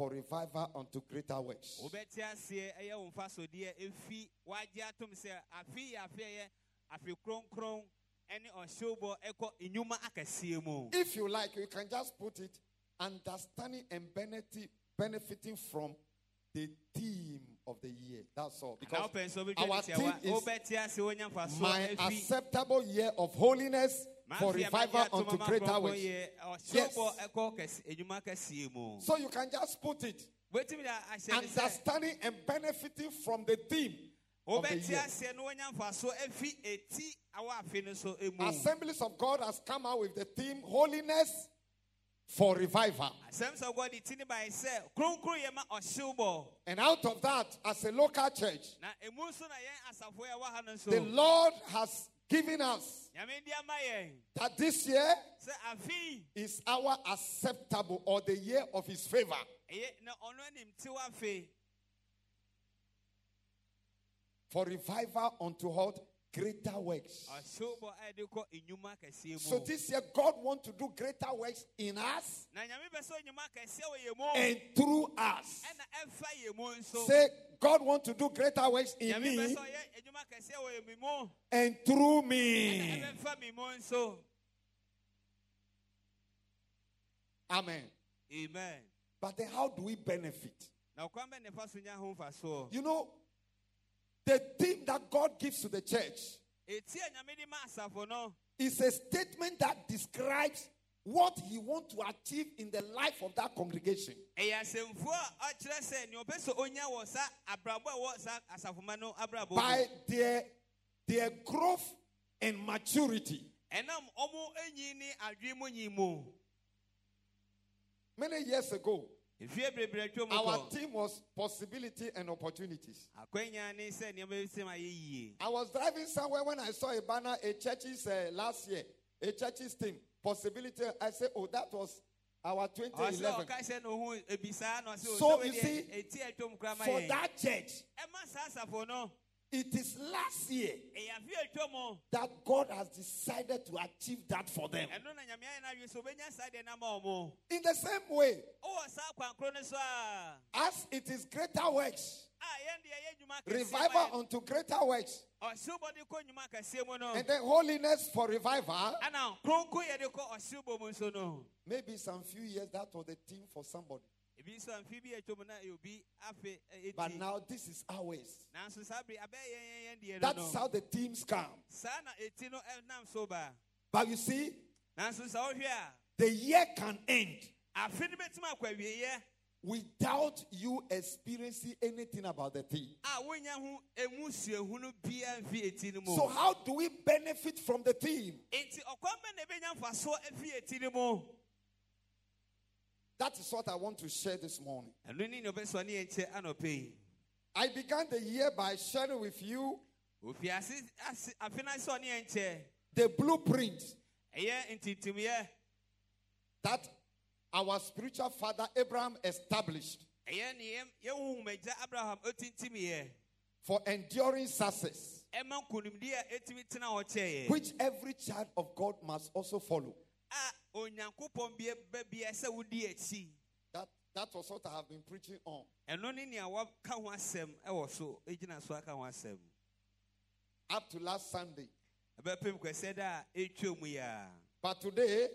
for revival unto greater works. wobɛte aseɛ ɛyɛ wo mfasodeɛ ɛfi wagye atom sɛ afe yɛ afe ɛyɛ afe kronkron ɛne ɔhyewbɔ ɛkɔ nnwuma akɛseɛ mu If you like, you can just put it understanding and benefit, benefiting from the theme of the year. That's all. Because our theme is wobɛte ase wonya mfasoɔ my acceptable year of holiness for revival unto greater works. Eh, oh, ɔhyewbɔ ɛkɔ kɛse- eh, eh, nnwuma akɛseɛ mu So you can just put it. Wobɛtumi da ahyɛ ne sɛ understanding and benefiting from the theme of the year. aseɛ na wonya mfasoɔ afi eti awɔ afe no so mu Assemblies of God has come out with the theme holiness for revival. asɛm sɛ god ti ne bae sɛ kronkron yɛ ma ɔhyewbɔ And out of that, as a local church, na emu nso na yɛn asafo a ɛwɔ ha no nso the Lord has given us nyame di ama yɛn that this year is our acceptable or the year of his favor. ɛyɛ na ɔno anim tew afe For revival unto what? Greater works. ɔhyewbɔ a yɛde kɔ nnwuma kɛseɛ mu So this year, God wants to do greater works in us na nyame pɛ sɛ nnwuma kɛseɛ wɔ yɛn mu and through us. ɛna ɛfa yɛn mu nso Say, God wants to do greater works in me sɛ ɔyɛ nnwuma kɛseɛ wɔ yɛn mu and through me. ɛbɛfa mi mu nso Amen. amen But then, how do we benefit? na ɔkwan bɛ ne fa so nya ho You know, the theme that God gives to the church eti a nyame de ma asafo no is a statement that describes what he wants to achieve in the life of that congregation. ɛyɛ asɛmfuo a ɔkyerɛ sɛ nea ɔpɛ sɛ onya wɔ sa abrabɔ a ɛwɔ sa asafoma no abrabɔ mu By their, their growth and maturity. ɛnam ɔmo enyi ne adwene mu nyi mu Many years ago, efie bebree atwa mu our team was possibility and opportunities. akwanya ne sɛ nneɛma bi sɛ ma yɛ yie I was driving somewhere when I saw a banner, a church's uh, last year, a church's team, possibility. I said, oh, that was our ɔsɛ 2011. ɔka hyɛ no ho ebisaa na ɔsɛ So, you see, wɔdeɛ eti a atwa mu kora ma For that church, ɛma saa asafo no it is last year ɛyɛ afe atwa mu that God has decided to achieve that for them. ɛno na nyame ayɛ n'adwene sɛ obɛnya saa deɛ nama ɔmo In the same way, ɔwɔ saa kwankoro no so a as it is greater works, a yɛn deɛ yɛ nnwuma kɛseɛ revival unto greater works, ɔsewbɔ de kɔ nnwuma kɛseɛ mu no and then holiness for revival. ana kronkron yɛde kɔ ɔsewbɔ mu nso no Maybe some few years that was the theme for somebody. Ebi nso amfi bi atwa mu na ɛyɛ obi afe ɛ- But now this is ours. nanso saa bere abɛyɛ yɛn yɛn deɛ no That's how the teams come. saa na eti eh, no ɛnam so ba But you see, nanso sɛ wohwɛ a the year can end afe no bɛtumi akɔ awieɛ without you experiencing anything about the theme. Ah, a wonya ho emu suahunu biara mfi eti no mu So, how do we benefit from the theme? That is what I want to share this morning. ɛno ne nea ɔbɛsɔ ne yɛn kyɛ anɔpɛ yi. I began the year by sharing with you ofi ase ase afe no sɔ ne yɛn kyɛ the blueprint that our spiritual father Abraham established ɛyɛ ne yɛn yɛn huhumagya abraham otintimyɛ. for enduring success, ɛma nkonimdi a etumi tena hɔ kyɛɛ which every child of God must also follow. Onyankopɔn bia ba bia sɛ wodi akyi That, that was what I have been preaching on. ɛno ne nea waka ho asɛm ɛwɔ so egyina so aka ho asɛm Up to last Sunday. ɛbɛpem kwasɛ da a ɛtwa mu yi a But today,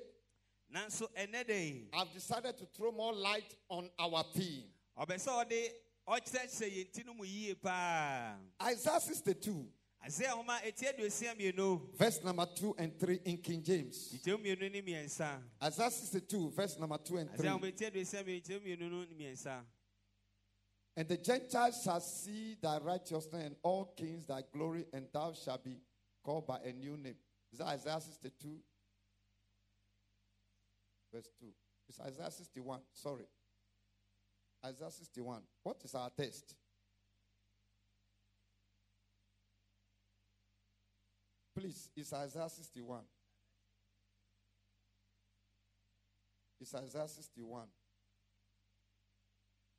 nanso ɛnɛ da yi I've decided to throw more light on our theme. ɔbɛ sɛ ɔde ɔkyerɛkyerɛ yɛn ti no mu yie paa Isaiah 62, asɛ nhoma eti aduosia mmienu verse number 2 and 3 in King James. nkyɛn mmienu ne mmiɛnsa Isaiah 62, verse number 2 and 3. nhoma eti aduosia mmienu nkyɛn mmienu no ne mmiɛnsa And the Gentiles shall see thy righteousness, and all kings thy glory, and thou shalt be called by a new name. Is that Isaiah 62? Verse 2. It's Isaiah 61. Sorry. Isaiah 61. What is our text? Please, it's Isaiah 61. It's Isaiah 61.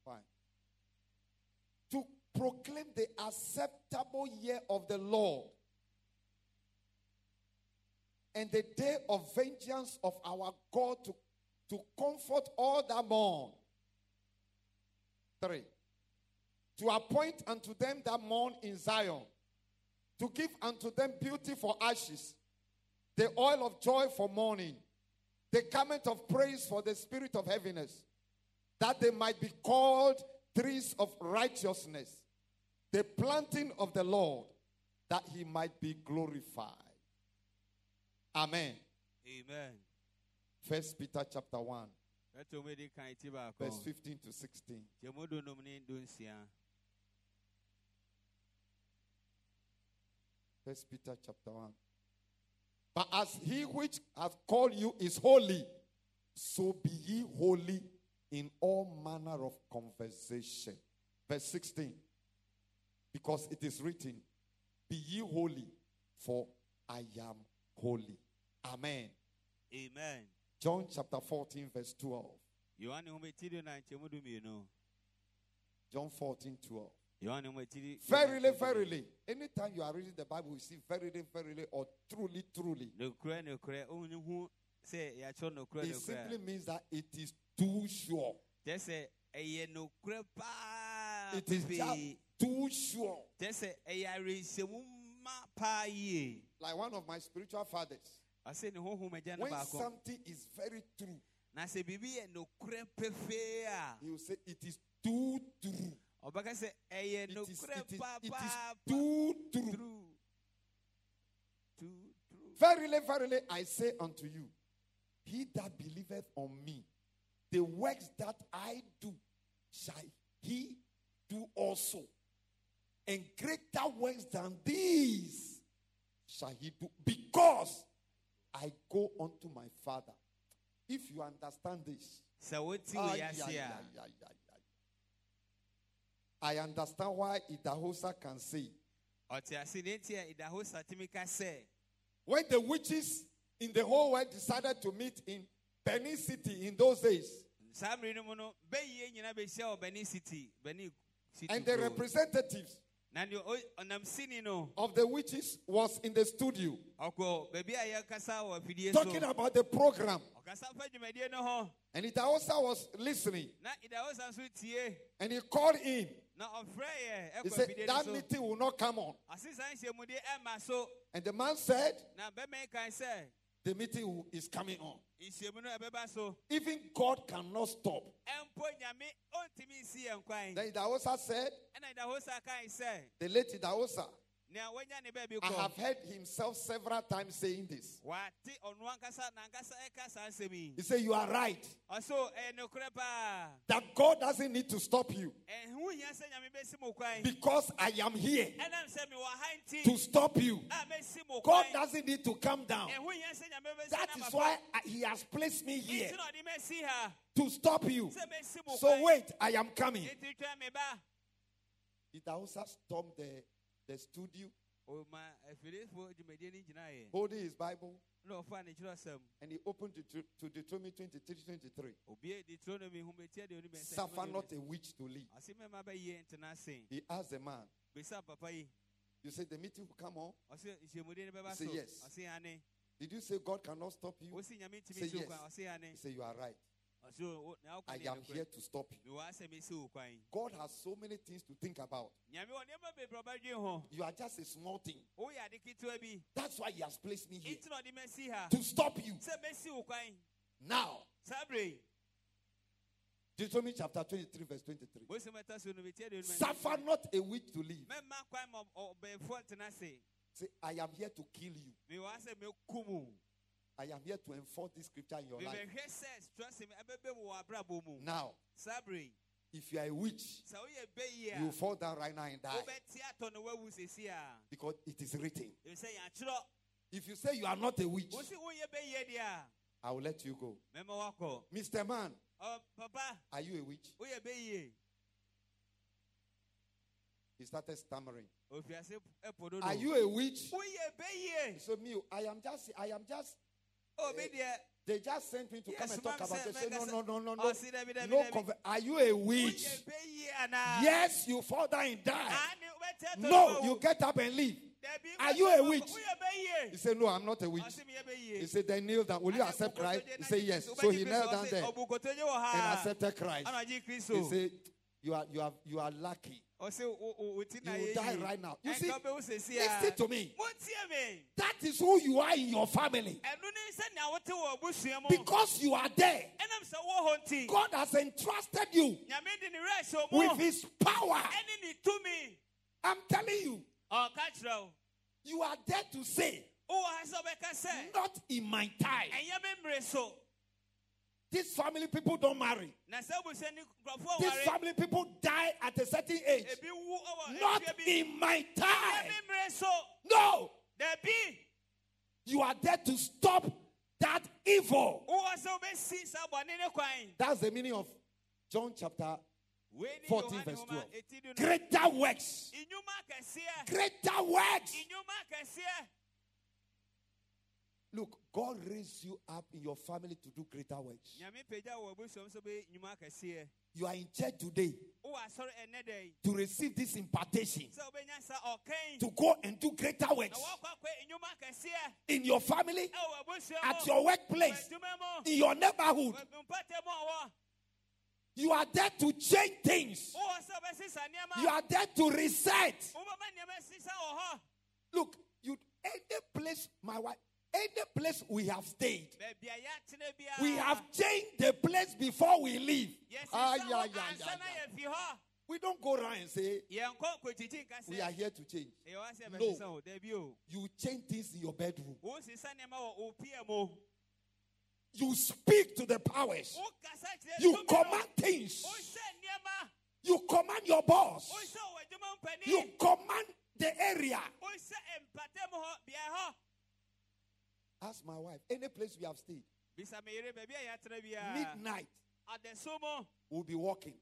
Fine. To proclaim the acceptable year of the Lord and the day of vengeance of our God to, to comfort all that mourn. Three. To appoint unto them that mourn in Zion, to give unto them beauty for ashes, the oil of joy for mourning, the garment of praise for the spirit of heaviness, that they might be called trees of righteousness, the planting of the Lord, that he might be glorified. Amen. amen First Peter chapter 1, ɛto mu di kan ti baako verse 15 to 16. First Peter chapter 1. But as he which hath called you is holy, so be ye holy in all manner of conversation. Verse 16. Because it is written, Be ye holy, for I am holy. Amen. amen John chapter 14, verse 12. yohane ho ti du nan kyemu du mmienu John 14, 12. Yohane ho ti di Verily, verily. Anytime you are reading the Bible, you see verily, verily, or truly, truly. nokorɛ nokorɛ ohun hu sɛ yɛakyerɛ nokorɛ It simply means that it is too sure. kyɛ sɛ ɛyɛ nokorɛ paa It is just too sure. kyɛ sɛ ɛyɛ awerɛhyɛmu ma paa yie Like one of my spiritual fathers. ɔsɛ ne honhom agya no When something is very true, na sɛ biribi yɛ nokorɛ pefee a he will say it is too true. Ɔbɛka sɛ ɛyɛ It is, nokorɛ it is, it is papaapa too true. true true Verily, verily, I say unto you, he that believeth on me, the works that I do, shall he do also. And greater works than these shall he do, because I go unto my Father. If you understand this, sɛ wiase ay, a. I understand why Idahosa can say, ɔte ase ne nti a idaho satimi ka sɛ when the witches in the whole world decided to meet in Benin City in those days, saa mmere no mu no bɛyie nyinaa bɛhyia wɔ benin city benin city and the representatives na deɛ ɔ- ɔnam sini no of the witches was in the studio. Ɔkɔ baabi a yɛkasa wɔ afidie so talking about the program, ɔkasa fa dwumadie no ho and Idahosa was listening, na idaho sa nso tie and he called in. Na ɔfrɛ yɛ He said that meeting will not come on, ɔse saa nhyɛmudeɛ ɛma so. And the man said na bɛma yi kan sɛ the meeting is coming on. nhyɛmu no ɛbɛba so. Even God cannot stop. ɛmpo nyame ɔntumi nsi yɛn kwan Then Idahosa said, ɛna idaho sa kae sɛ the late Idahosa, nea wanya ne baabi I have heard himself several times saying this. wate ɔno ankasa nankasa ɛka saa nsɛm yi He said, You are right. ɔso ɛyɛ eh, nokorɛ paa That God doesn't need to stop you ɛho hia sɛ nyame bɛsi mo kwan because I am here ɛnam sɛ mewɔ ha nti to stop you. Ah, a mɛsi mo God doesn't need to come down. ɛho hia sɛ nyame bɛsi That is why uh, He has placed me here nti na ɔde mɛsi ha to stop you. sɛ mɛsi mo So wait, I am coming. nti twɛ me ba Idahosa stormed the, the studio dwumadie holding his Bible na ɔfa ne kyerɛsɛm and he opened to, to, to Deuteronomy 23 23. obie deuteronomy hometia deɛ ɔni Suffer not a witch to live. ase mɛma bɛyie ntena ase He asked the man, yi You said the meeting will come on? ɔse nhyɛmudeɛ no bɛba He said yes. Did you say God cannot stop you? Say ntumi si wo yes. kwan ɔse ane He said, You are right. I am here to stop you. mewɔ asɛ mesi wo kwan God has so many things to think about. nyame wɔ nneɛma bebree a ɔbɛdwen ho You are just a small thing. woyɛ ade ketewa bi That's why He has placed me here nti na ɔde mɛsi ha to stop you. sɛ mɛsi wo kwan Now, Deuteronomy chapter 23, verse 23. mose mɛta so no metia deɛ Suffer not a witch to live. mɛma kwan ma ɔbɛnfoɔ ntena ase Say, I am here to kill you. I am here to enforce this scripture in your life. mebɛhwɛ sɛ strɔsɛm ɛbɛbɛ mu wɔ abrabɔ mu Now, saa bere yi if you are a witch, sɛ woyɛ bɛyi you fall down right now and die wobɛte atɔ no woawu sesi a because it is written. ɛfiri sɛ yɛakyerɛ If you say you are not a witch, wo se woyɛ bɛyie deɛ a I will let you go. Mr. Man, Ɔ, papa are you a witch? He started stammering. Are you a witch? woyɛ He bɛyie said, Me, I am just, I am just, obi deɛ they just sent me to come and talk about it. Say, no, no, no, no, no. Oh, David, No, conver- are you a witch? woyɛ bɛyie anaa Yes, you fall down and die. Ane wobɛtɛ to No, you get up and leave. Are you a witch? He said, No, I'm not a witch. bɛyie He said, Then kneel down. Will you accept Christ? He said, Yes. So he knelt down there ɔbu kotodwe wɔ and accepted Christ. He said, You are, you are, you are lucky. ɔse wo- wo wo ti na You will die right now. You see, Listen to me. That is who you are in your family. ɛno ne sɛnea wote wɔ abusua mu Because you are there, ɛnam sɛ wɔ hɔ God has entrusted you nyame de ne werɛ hyɛ wo with his power. ɛne ne tumi I'm telling you, ɔka kyerɛ wo you are there to say, wowɔ ha sɛ wobɛka sɛ Not in my time. Ɛnyɛ me mmere so These family people don't marry. na sɛ abusua ne nkurɔfoɔ These ware family people die at a certain age. ebi wu wɔ Not in my time. me mmere so No. You are there to stop that evil. wowɔ sɛ wobɛsi saa bɔne ne kwan That's the meaning of John chapter 14 verse 12. ɛti. Greater works. Greater works. Look, God raised you up in your family to do greater works. nyame pagya wɔ abusua mu sɛ wobɛyɛ nnwuma kɛseɛ You are in church today wowɔ asɔre ɛnɛ da yi to receive this impartation, sɛ wobɛnya saa ɔkan to go and do greater works wɔakɔ akɔ nnwuma kɛseɛ in your family, at your workplace, wɔ adwuma mu. in your neighborhood. wɔ mpata mu a ɔwɔ You are there to change things. wowɔ sɛ wobɛsesa nneɛma. You are there to reset. wobɛma nneɛma sisa wɔ hɔ. Look, you any place, my wife, any place we have stayed, baabi a yɛatena biara we have changed the place before we leave. Ah, yeah, yeah, yeah, yeah. We don't go around and say yɛnkɔ nkɔkyikyi nka we are here to change. ɛyɛ wɔ sɛ No. bɛsesa wo dabi o You change things in your bedroom. wosesa nneɛma wɔ wo pia mu You speak to the powers. You command things. You command your boss. wohyɛ wɔ adwuma mpani You command the area. Ask my wife. Any place we have stayed, bisa me yere baabi a yɛatena biara midnight, we'll be walking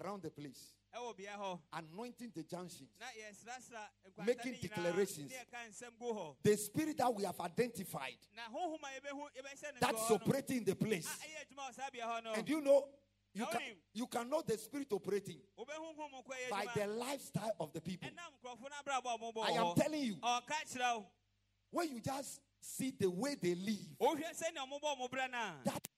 around the place, ɛwɔ beae hɔ anointing the junctions. na yɛsrasra nkwanta Making declarations. ne yɛka nsɛm gu hɔ The spirit that we have identified na honhom a yɛbɛhu yɛbɛhyɛ ne that's operating in the place. Ah, ɛyɛ adwuma wɔ saa beae hɔ no And you know, you can, you can know the spirit operating wobɛhu hom kɔ yɛ by the lifestyle of the people. ɛnam nkurɔfo no abrabɔ a ɔmobɔ I am telling you, oh, wo when you just see the way they live, wohwɛ sɛnea ɔmobɔ ɔmo berɛ no a that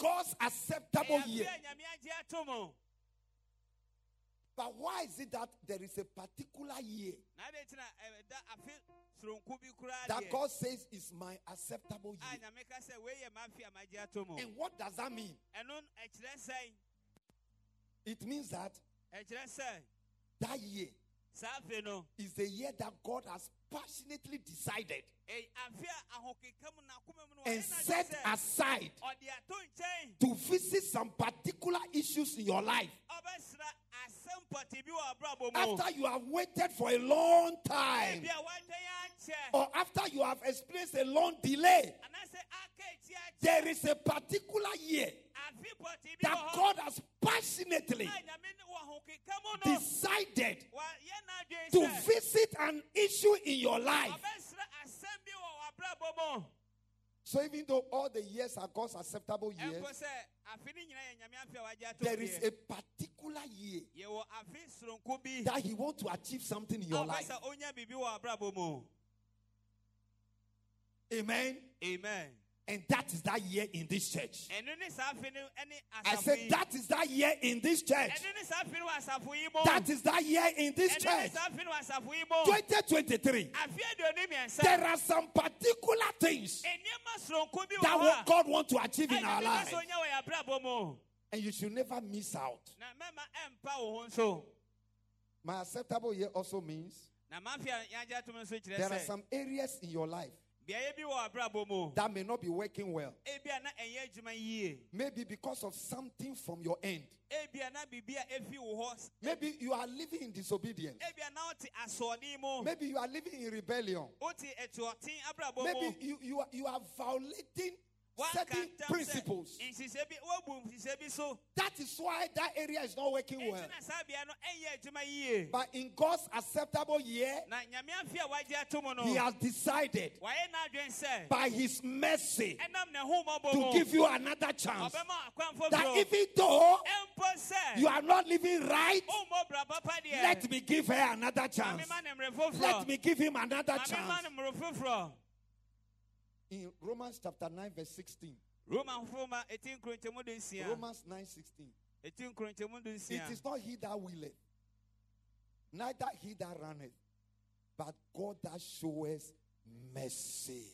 God's acceptable year. afe a nyame agye ato mu But why is it that there is a particular year na ade kyena ɛda eh, afe soronko bi koraa that God says is my acceptable ah, year? nyame ka sɛ wei yɛ m'afe a magye ato mu And what does that mean? ɛno ɛkyerɛ sɛn It means that that year saa afe no is the year that God has passionately decided ɛyɛ afe a ahokeka mu n'akoma mu no and set aside ɔde ato nkyɛn to visit some particular issues in your life. Ɔbɛsra asɛm pɔte bi wɔ abrabɔ mu after you have waited for a long time. Ebi a wɔntwɛn akyɛ or after you have experienced a long delay. anaasɛ aka akyi akyɛ There is a particular year afe pɔte bi wɔ that God has passionately a nyame ne wɔ ahokeka mu no. decided to visit an issue in your life. ɔbɛsra asɛm bi wɔ w'abrabɔ mu So even though all the years are God's acceptable years, sɛ afe no nyinaa yɛ nyame afe a wagye ato there is a particular year yɛwɔ afe soronko bi. that He wants to achieve something in your life. sɛ ɔnya biribi wɔ abrabɔ mu Amen. amen And that is that year in this church. ɛno ne saa afe no ne I said that is that year in this church. ɛno ne saa afe no wɔ asafo yi mu That is that year in this church. saa afe no wɔ asafo yi mu 2023. afe aduonu mmiɛnsa There are some particular things nneɛma soronko bi wɔ that what God wants to achieve in our lives. nso nyɛ wɔ yɛ abrabɔ mu And you should never miss out. na mɛma ɛmpa wo ho nso My acceptable year also means na mafe a yɛagye atom nso kyerɛ there are some areas in your life beaeɛ bi wɔ abrabɔ mu that may not be working well. ebia na ɛnyɛ adwuma yie Maybe because of something from your end. ebia na biribi a efi wo hɔ Maybe you are living in disobedience. ebia na wote asɔɔden mu Maybe you are living in rebellion. wote ɛtuɔten abrabɔ mu Maybe you, you, are, you are violating certain Woaka ntam sɛ principles. nhyehyɛ bi woabu nhyehyɛ bi so. That is why that area is not working well. enti na saa bea no ɛnyɛ adwuma yie But in God's acceptable year, na nyame afe a wagye ato mu no. He has decided wayɛ n'adwen sɛ by His mercy ɛnam ne homɔbɔ to give you another chance. That even though you are not living right, wommɔ bra papa deɛ let me give her another chance. mamema ne mmerɛ foforɔ Let me give him another chance. Ne mmerɛ foforɔ In Romans chapter 9, verse 16. roma mfoma ɛti nkuronkyɛmu do nsia Romans 9 16. ɛti nkuronkyɛmu do It is not he that willeth, neither he that runneth, but God that showeth mercy.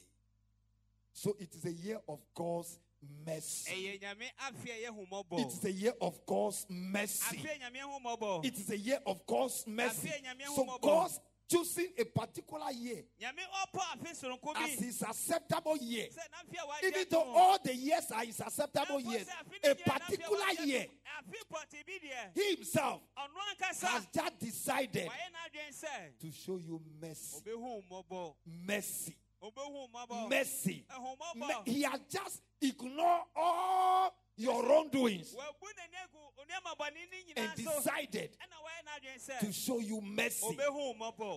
So it is a year of God's mercy. ɛyɛ nyame afe a ɛyɛ It is a year of God's mercy. afe a nyame homɔbɔ It is a year of God's mercy. So. God's choosing a particular year nyame ɔpɔ afe soronko as his acceptable year. sɛ n'afe a wagye Even though all the years are his acceptable years, a no deɛ n'afe particular year, ato mu. afe pɔte bi deɛ he himself has just decided wayɛ n'adwen sɛ to show you mercy. Mercy. Mercy. Me- He has just ignored all your wrongdoings wabu n'ani agu onneɛma bɔne ne and decided ɛna wayɛ n'adwen to show you mercy.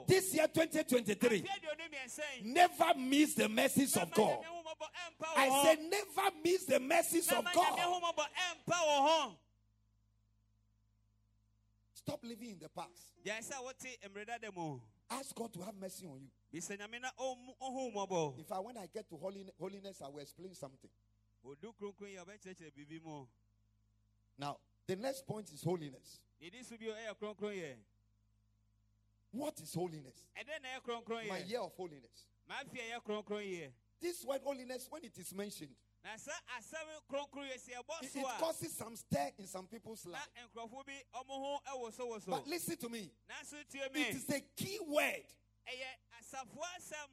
This year, 2023, afe aduonu mmiɛnsa yi never miss the mercies of God. nyame hummɔbɔ ɛmpa wɔ I said, never miss the mercies of God. hummɔbɔ ɛmpa wɔ hɔ Stop living in the past. gyae sɛ wote mmerɛ dada mu Ask God to have mercy on you. bisa nyame na ɔmmu- ɔhu mmɔbɔ In fact, when I get to holiness I will explain something. Odu kronkron yi a ɔbɛkyerɛkyerɛ biribi mu Now, the next point is holiness. nidi so bio ɛyɛ kronkron yɛ What is holiness? ɛdɛn na ɛyɛ kronkron My year of holiness. maafi ɛyɛ kronkron yɛ This word holiness, when it is mentioned, na sɛ asɛm kronkron yɛ si ɛbɔ it, it causes some stir in some people's na life. nkurɔfoɔ bi ɔmo ho ɛwosowoso But listen to me. nanso tie me It is a key word ɛyɛ asafoɔ asɛm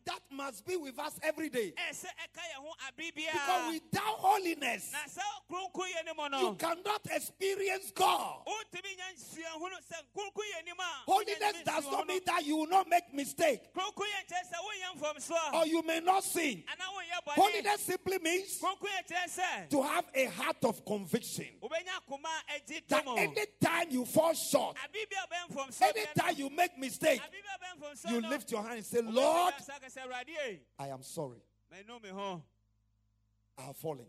that must be with us every day. ɛsɛ ɛka yɛn ho abe Because without holiness, na sɛ kronkron yɛ ne mu you cannot experience God. wontumi nya nsuahunu sɛ kronkron yɛ nim a Holiness does not mean that you will not make mistake. Kronkron yɛ kyerɛ sɛ wonyɛ mfomsoɔ. Or you may not sin. anaa wonyɛ bɔne. Holiness simply means kronkron yɛ kyerɛ sɛ to have a heart of conviction. That anytime you fall short, abi bi a ɔbɛn mfomsoɔ anytime you make mistake, abi bi a ɔbɛn mfomsoɔ you no lift your hand and say, Lord, I am sorry. I have fallen.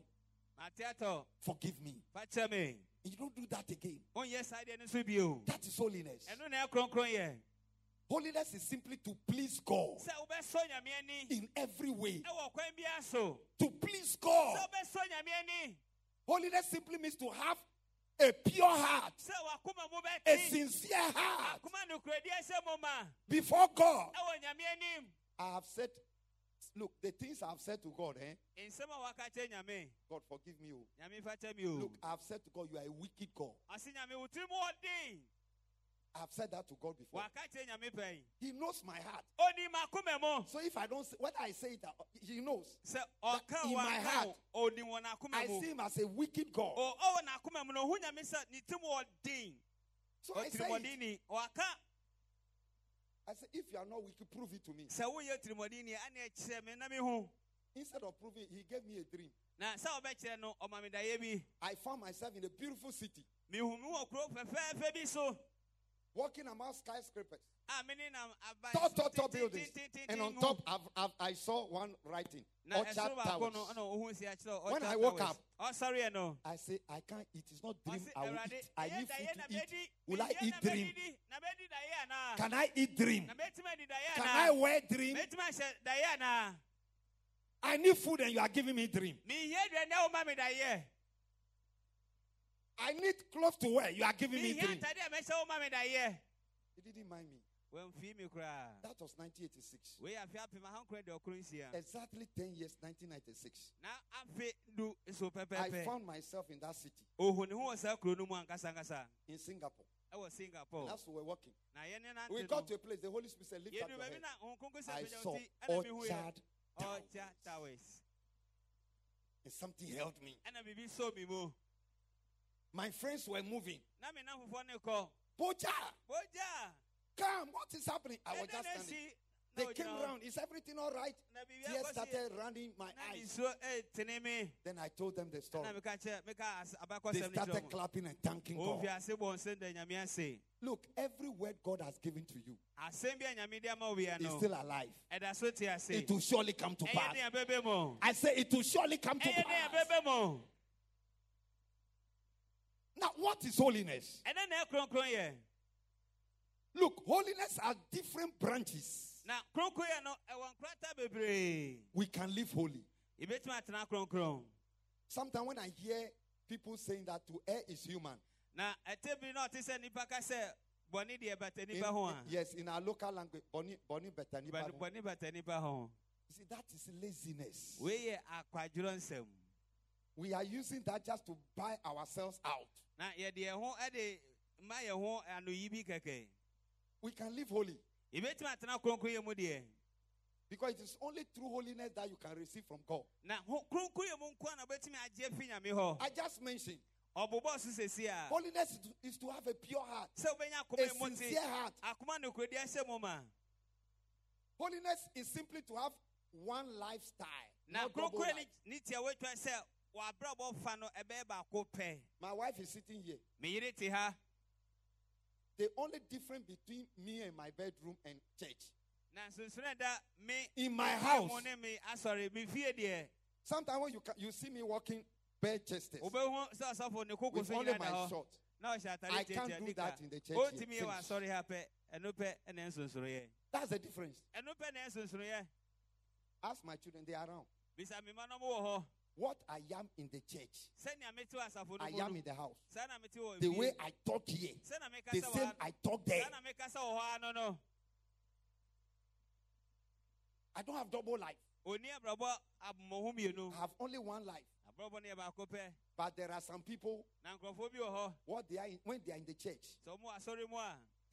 Forgive me. You don't do that again. That is holiness. Holiness is simply to please God in every way. To please God. Holiness simply means to have a pure heart, sɛ wakoma mu a sincere heart akoma nokorɛdi ɛsɛ mu ma before God. ɛwɔ nyame anim I have said, look, the things I have said to God, eh? nsɛm a waka kyerɛ nyame God, forgive me. Oh. nyame fa kyɛ me o Look, I have said to God, you are a wicked God. Ɔse nyame wo tirim ɔden I have said that to God before. waka kyerɛ nyame pɛn He knows my heart. ɔnim akoma mu So if I don't say, when I say it, uh, He knows. ɔka in my heart, ɔnim wɔ n'akoma I see Him as a wicked God. Ɔ- ɔwɔ n'akoma mu no ɔhu nyame sɛ ne tirim ɔden So I say, it. I say, if you are not wicked, prove it to me. sɛ woyɛ tirimɔdeni ane kyerɛ me na Instead of proving, He gave me a dream. na sɛ wobɛkyerɛ no ɔma me daeɛ bi I found myself in a beautiful city, walking among skyscrapers, a mene nam aba tall, so tall, tall buildings. And on top, I've, I've, I saw one writing, Orchard Towers. ɛna ɔhu si akyerɛ When I woke up, ɔsɔreɛ no I say, I can't eat. It's not dream. I will eat. I need food to eat. Will I eat dream? bɛdidi, na bɛdi daeɛ anaa Can I eat dream? na bɛtumi adi daeɛ Can I wear dream? bɛtumi ahyɛ daeɛ anaa I need food and you are giving me dream. I need clothes to wear. You are giving me mehia dream. atade a mɛhyɛ woma me daeɛ He didn't mind me. wamfii me koraa That was 1986. wei afe apem ahankora de ɔkoro nsia Exactly 10 years, 1996. na afe du so I found myself in that city ohu ne ho wɔ saa kuro no mu ankasa-ankasa in Singapore. I was singapore That's where we were working. We got to a place, the Holy Spirit said, Lift up your head. na honkonko sɛ I saw wo ti ɛna mehuyɛ Orchard Towers. And something held me. ɛna biribi so me mu My friends were moving. na me namfofoɔ ne kɔ Pocha, bogya come, what is happening? I was just standing. They came around. Is everything all right? Tears started running my eyes. Eh, me Then I told them the story. meka kyɛ meka They started clapping and thanking God. ase bɔ nsɛm da nyame ase Look, every word God has given to you asɛm bi a nyame de ama wo bia is still alive. ɛda so te ase It will surely come to pass. ne ɛbɛbɛ mu I say it will surely come to pass. Now, what is holiness? na eh, Look, holiness are different branches. na kronkron yɛ no eh, ɛwɔ nkorata bebree We can live holy. yɛbɛtumi atena kronkron Sometimes when I hear people saying that to err is human, na eh, ɛtɛ bi na ɔte sɛ nnipa ka sɛ bɔne in- nnipa ho a yes, in our local language, boni, boni better nipa Bɔne- ho. bɔne bata You see, that is laziness. We are using that just to buy ourselves out. na yɛde yɛn ho ɛde ma yɛn ho anoyi bi kɛkɛ We can live holy yɛbɛtumi atena kronkron yɛ mu deɛ because it is only through holiness that you can receive from God. na ho- kronkron yɛ mu nko a na wobɛtumi agye fi nyame hɔ I just mentioned ɔbobɔ so sɛsi a holiness is to, is to have a pure heart, a akoma mu te sincere heart. akoma ne kurodi ahyɛ mu ma Holiness is simply to have one lifestyle. Na not double kronkron life. ne tia woatwa sɛ wɔabrabɔ fa no ɛbɛyɛ baako pɛ My wife is sitting here. me yere te ha The only difference between me and my bedroom and church. na nsonsono ɛda me In my house. mu ne me asɔre me fie Sometimes when you you see me walking bare chested wobɛhu sɛ ɔsɔfo ne koko with only my short, na ɔhyɛ atare I can't do that in the church here. yɛ wɔ Finish. asɔre ha pɛ ɛno pɛ ɛna nsonsonoyɛ that's the difference. ɛno pɛ na nsonsonoyɛ Ask my children, they are around. Bisa me ma no mo wɔ hɔ What I am in the church, sɛnea mete wɔ asafo no I am in the house. saa na mete wɔ The way I talk here, the same I talk there. saa na mekasa wɔ hɔ ano no I don't have double life. ɔni abrabɔ abomɔho mmienu I have only one life. abrabɔ no yɛ baako pɛ But there are some people, na nkurɔfoɔ bi wɔ hɔ what they are in, when they are in the church,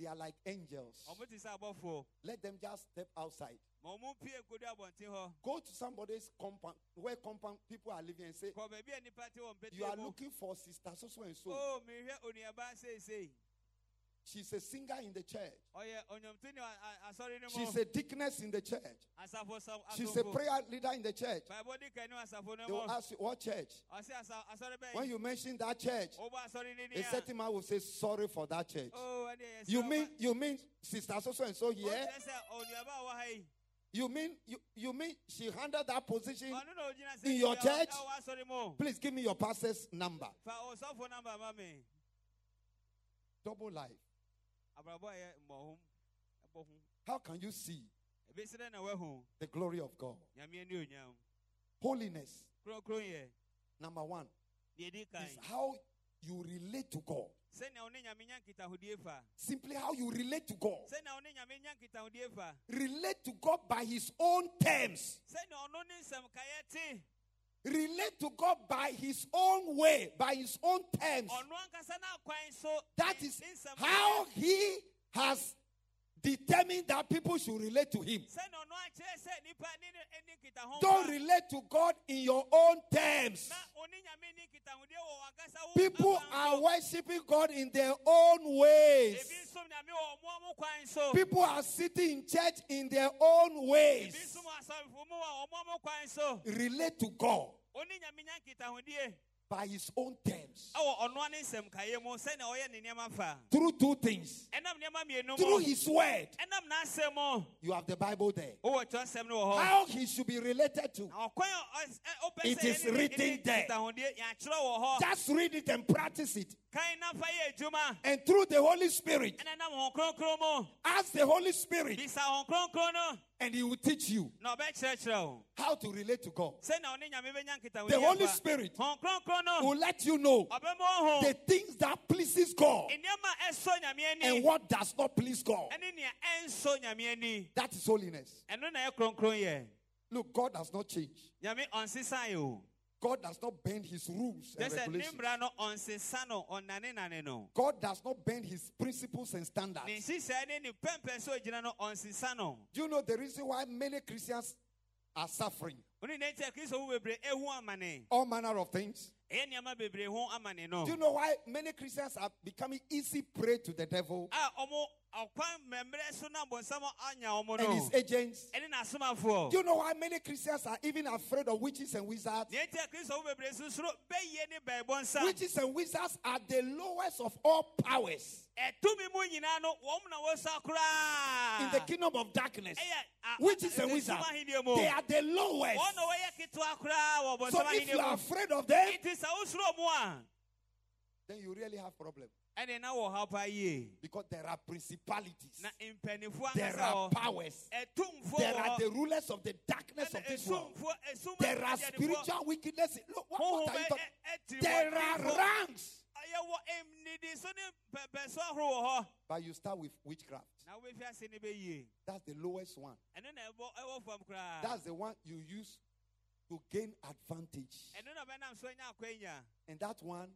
sɛ ɔmo wɔ asɔre mu a they are like angels. ɔmo te sɛ abɔfoɔ Let them just step outside. ma ɔmo pie nkodu abɔnten hɔ Go to somebody's compound where compound people are living and say, kɔ baabi a nnipa te wɔ You are looking for sister so so and so. Oh, She's a singer in the church. ɔyɛ ɔnyɔmtoni wɔ a- asɔre no She's a deaconess in the church. She's a prayer leader in the church. bible di kan ne asafo no They will ask you, What church? ɔse asa- asɔre When you mention that church, no a certain man will say, Sorry for that church. o ɛne yɛ You mean you mean sister so so and so here? ɔkyerɛ sɛ onuaba a ɔwɔ ha yi You mean you, you mean she handled that position? ɔno na ogyina sɛ In your church? ɔwɔ asɔre mu Please give me your pastor's number. fa ɔsɔfo namba ma me Double life. How can you see ebesi dɛ na wahu the glory of God? nyame ani onyam Holiness, number one, deɛ di kan is how you relate to God. sɛnea wo ne nyame nya nkitahodie fa Simply how you relate to God. sɛnea wo ne nyame nya nkitahodie fa Relate to God by His own terms. Sɛnea ɔno ne nsɛmkaeɛ te Relate to God by His own way, by His own terms. ɔno ankasa no akwan so That is how He has determined that people should relate to Him. sɛnea ɔno akyerɛ sɛ nipa ne ne ani nkitaho Don't relate to God in your own terms. na ɔne nyame ni nkitahodie wɔ wankasa wo People are worshiping God in their own ways. ebi nsom nyame wɔ ɔmo ɔmo kwan so People are sitting in church in their own ways. nsom asɔrefo mu wɔ ɔmo ɔmo kwan so Relate to God ɔne nyame nya nkitahodie by His own terms. ɛwɔ ɔnoa ne nsɛmkaeɛ mu sɛnea ɔyɛ ne nneɛma fa Through two things. ɛnam nneɛma mmienu Through His word. ɛnam n'asɛm mu You have the Bible there. wowɔ kyerɛsɛm no wɔ hɔ How He should be related to. na ɔkwan a ɔs- ɛ- eh, wopɛ It is written there. nkitahodie yɛatwerɛ wɔ hɔ Just read it and practice it. Kan na fa yɛ adwuma And through the Holy Spirit, ɛna nam hɔn kronkron mu ask the Holy Spirit, bisa hɔn kronkron no and He will teach you na ɔbɛkyerɛkyerɛ wo how to relate to God. sɛnea ɔne nyame bɛnya nkitaho The Holy Spirit hɔn kronkron no will let you know the things that pleases God nneɛma a ɛsɔ nyame and what does not please God. ɛne nea ɛnsɔ nyame ani That is holiness. ɛno na ɛyɛ kronkron yɛ Look, God does not change. Nyame ɔnsesae o God does not bend His rules and regulations. mmara no ɔnsesa no ɔnanenane no God does not bend His principles and standards. nhyehyɛe ne ne pɛmpɛ sɛ ogyina no ɔnsesa no Do you know the reason why many Christians are suffering? wone ne nti a kristo ho bebree ɛhu amane All manner of things. ɛyɛ nneɛma bebree ho amane no Do you know why many Christians are becoming easy prey to the devil ah, a ɔmo ɔkwan mmɛmmerɛ so na bɔnsam anya ɔmo and his agents? Do you know why many Christians are even afraid of witches and wizards? ne nti a kristo ho bebree susuro bɛyie ne bɛɛbɔnsa Witches and wizards are the lowest of all powers ɛtumi mu nyinaa no wɔm na wɔsa koraa in the kingdom of darkness. Witches and wizards, they are the lowest. wɔn na wɔyɛ ketewa koraa wɔ So if you are afraid of them, nti sɛ wosuro mu a then you really have problem ɛne na wɔ ha pa yie because there are principalities, there are powers, there are the rulers of the darkness of this world. There are spiritual wickedness. Look, what, what are you talking? There are ranks. yɛwɔ emnidi so ne pɛpɛso ahorow wɔ hɔ But you start with witchcraft. na wobɛfi ase ne bɛyie That's the lowest one. ɛno na ɛbɔ ɛwɔ fam koraa That's the one you use to gain advantage. ɛno na ɔbɛnam so anya akwanya And that one,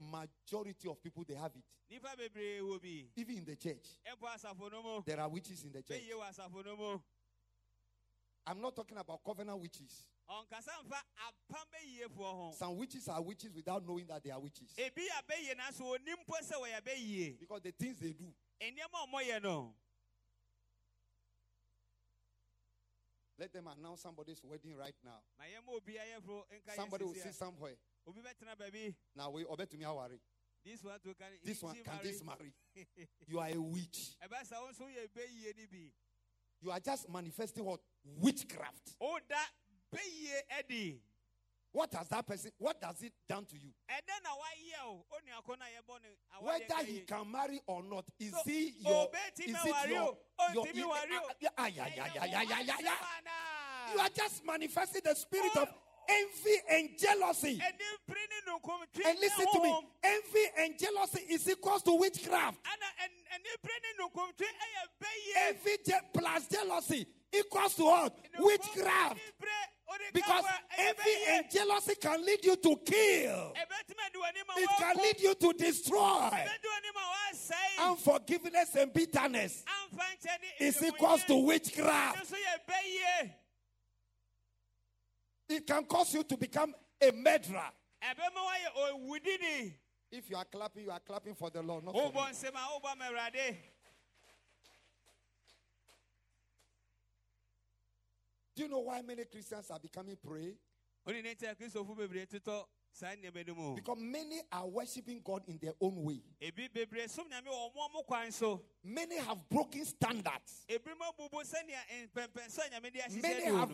majority of people they have it. nnipa bebree wɔ bi Even in the church, ɛmpo asafo no mu there are witches in the church. bɛyie wɔ asafo no mu I'm not talking about covenant witches. ɔnkasa mfa apam bɛyiefoɔ ho Some witches are witches without knowing that they are witches. ebi a bɛyie nanso onim mpo sɛ wɔyɛ bɛyie Because the things they do, let them announce somebody's wedding right now. ma yɛma obi ayɛforo nka Somebody will see somewhere. a obi bɛtena baabi Now we obey to me worry. this one to can This one can marry. this marry. You are a witch. ɛbɛ sa wo nso yɛ bɛyie ni bi You are just manifesting what? Witchcraft. woda bɛyie adi What has that person, what does it done to you? ɛdɛ na wayɛ o onua ko na yɛbɔ ne awadeɛ Whether he can marry or not, is So, he your, is it your, o, your, ontimi wari o. yeah, ah, yeah, yeah, yeah, yeah, yeah, yeah, yeah. You are just manifesting the spirit of envy and jealousy. ana. ɛni mpiri ne nukum And listen to me, envy and jealousy is equals to witchcraft. ana ɛni mpiri ne nukum twi ɛyɛ Envy plus jealousy equals to what? Witchcraft. Because envy and jealousy can lead you to kill. It can lead you to destroy. Unforgiveness and bitterness is equals to witchcraft. It can cause you to become a murderer. If you are clapping, you are clapping for the Lord, not for me. Do you know why many Christians are becoming prey? Because many are worshiping God in their own way. ebi bebree som nyame wɔ ɔmo ɔmo kwan so Many have broken standards. ebi mo bubu sɛnea mpɛmpɛnso a nyame de ahyehyɛ Many have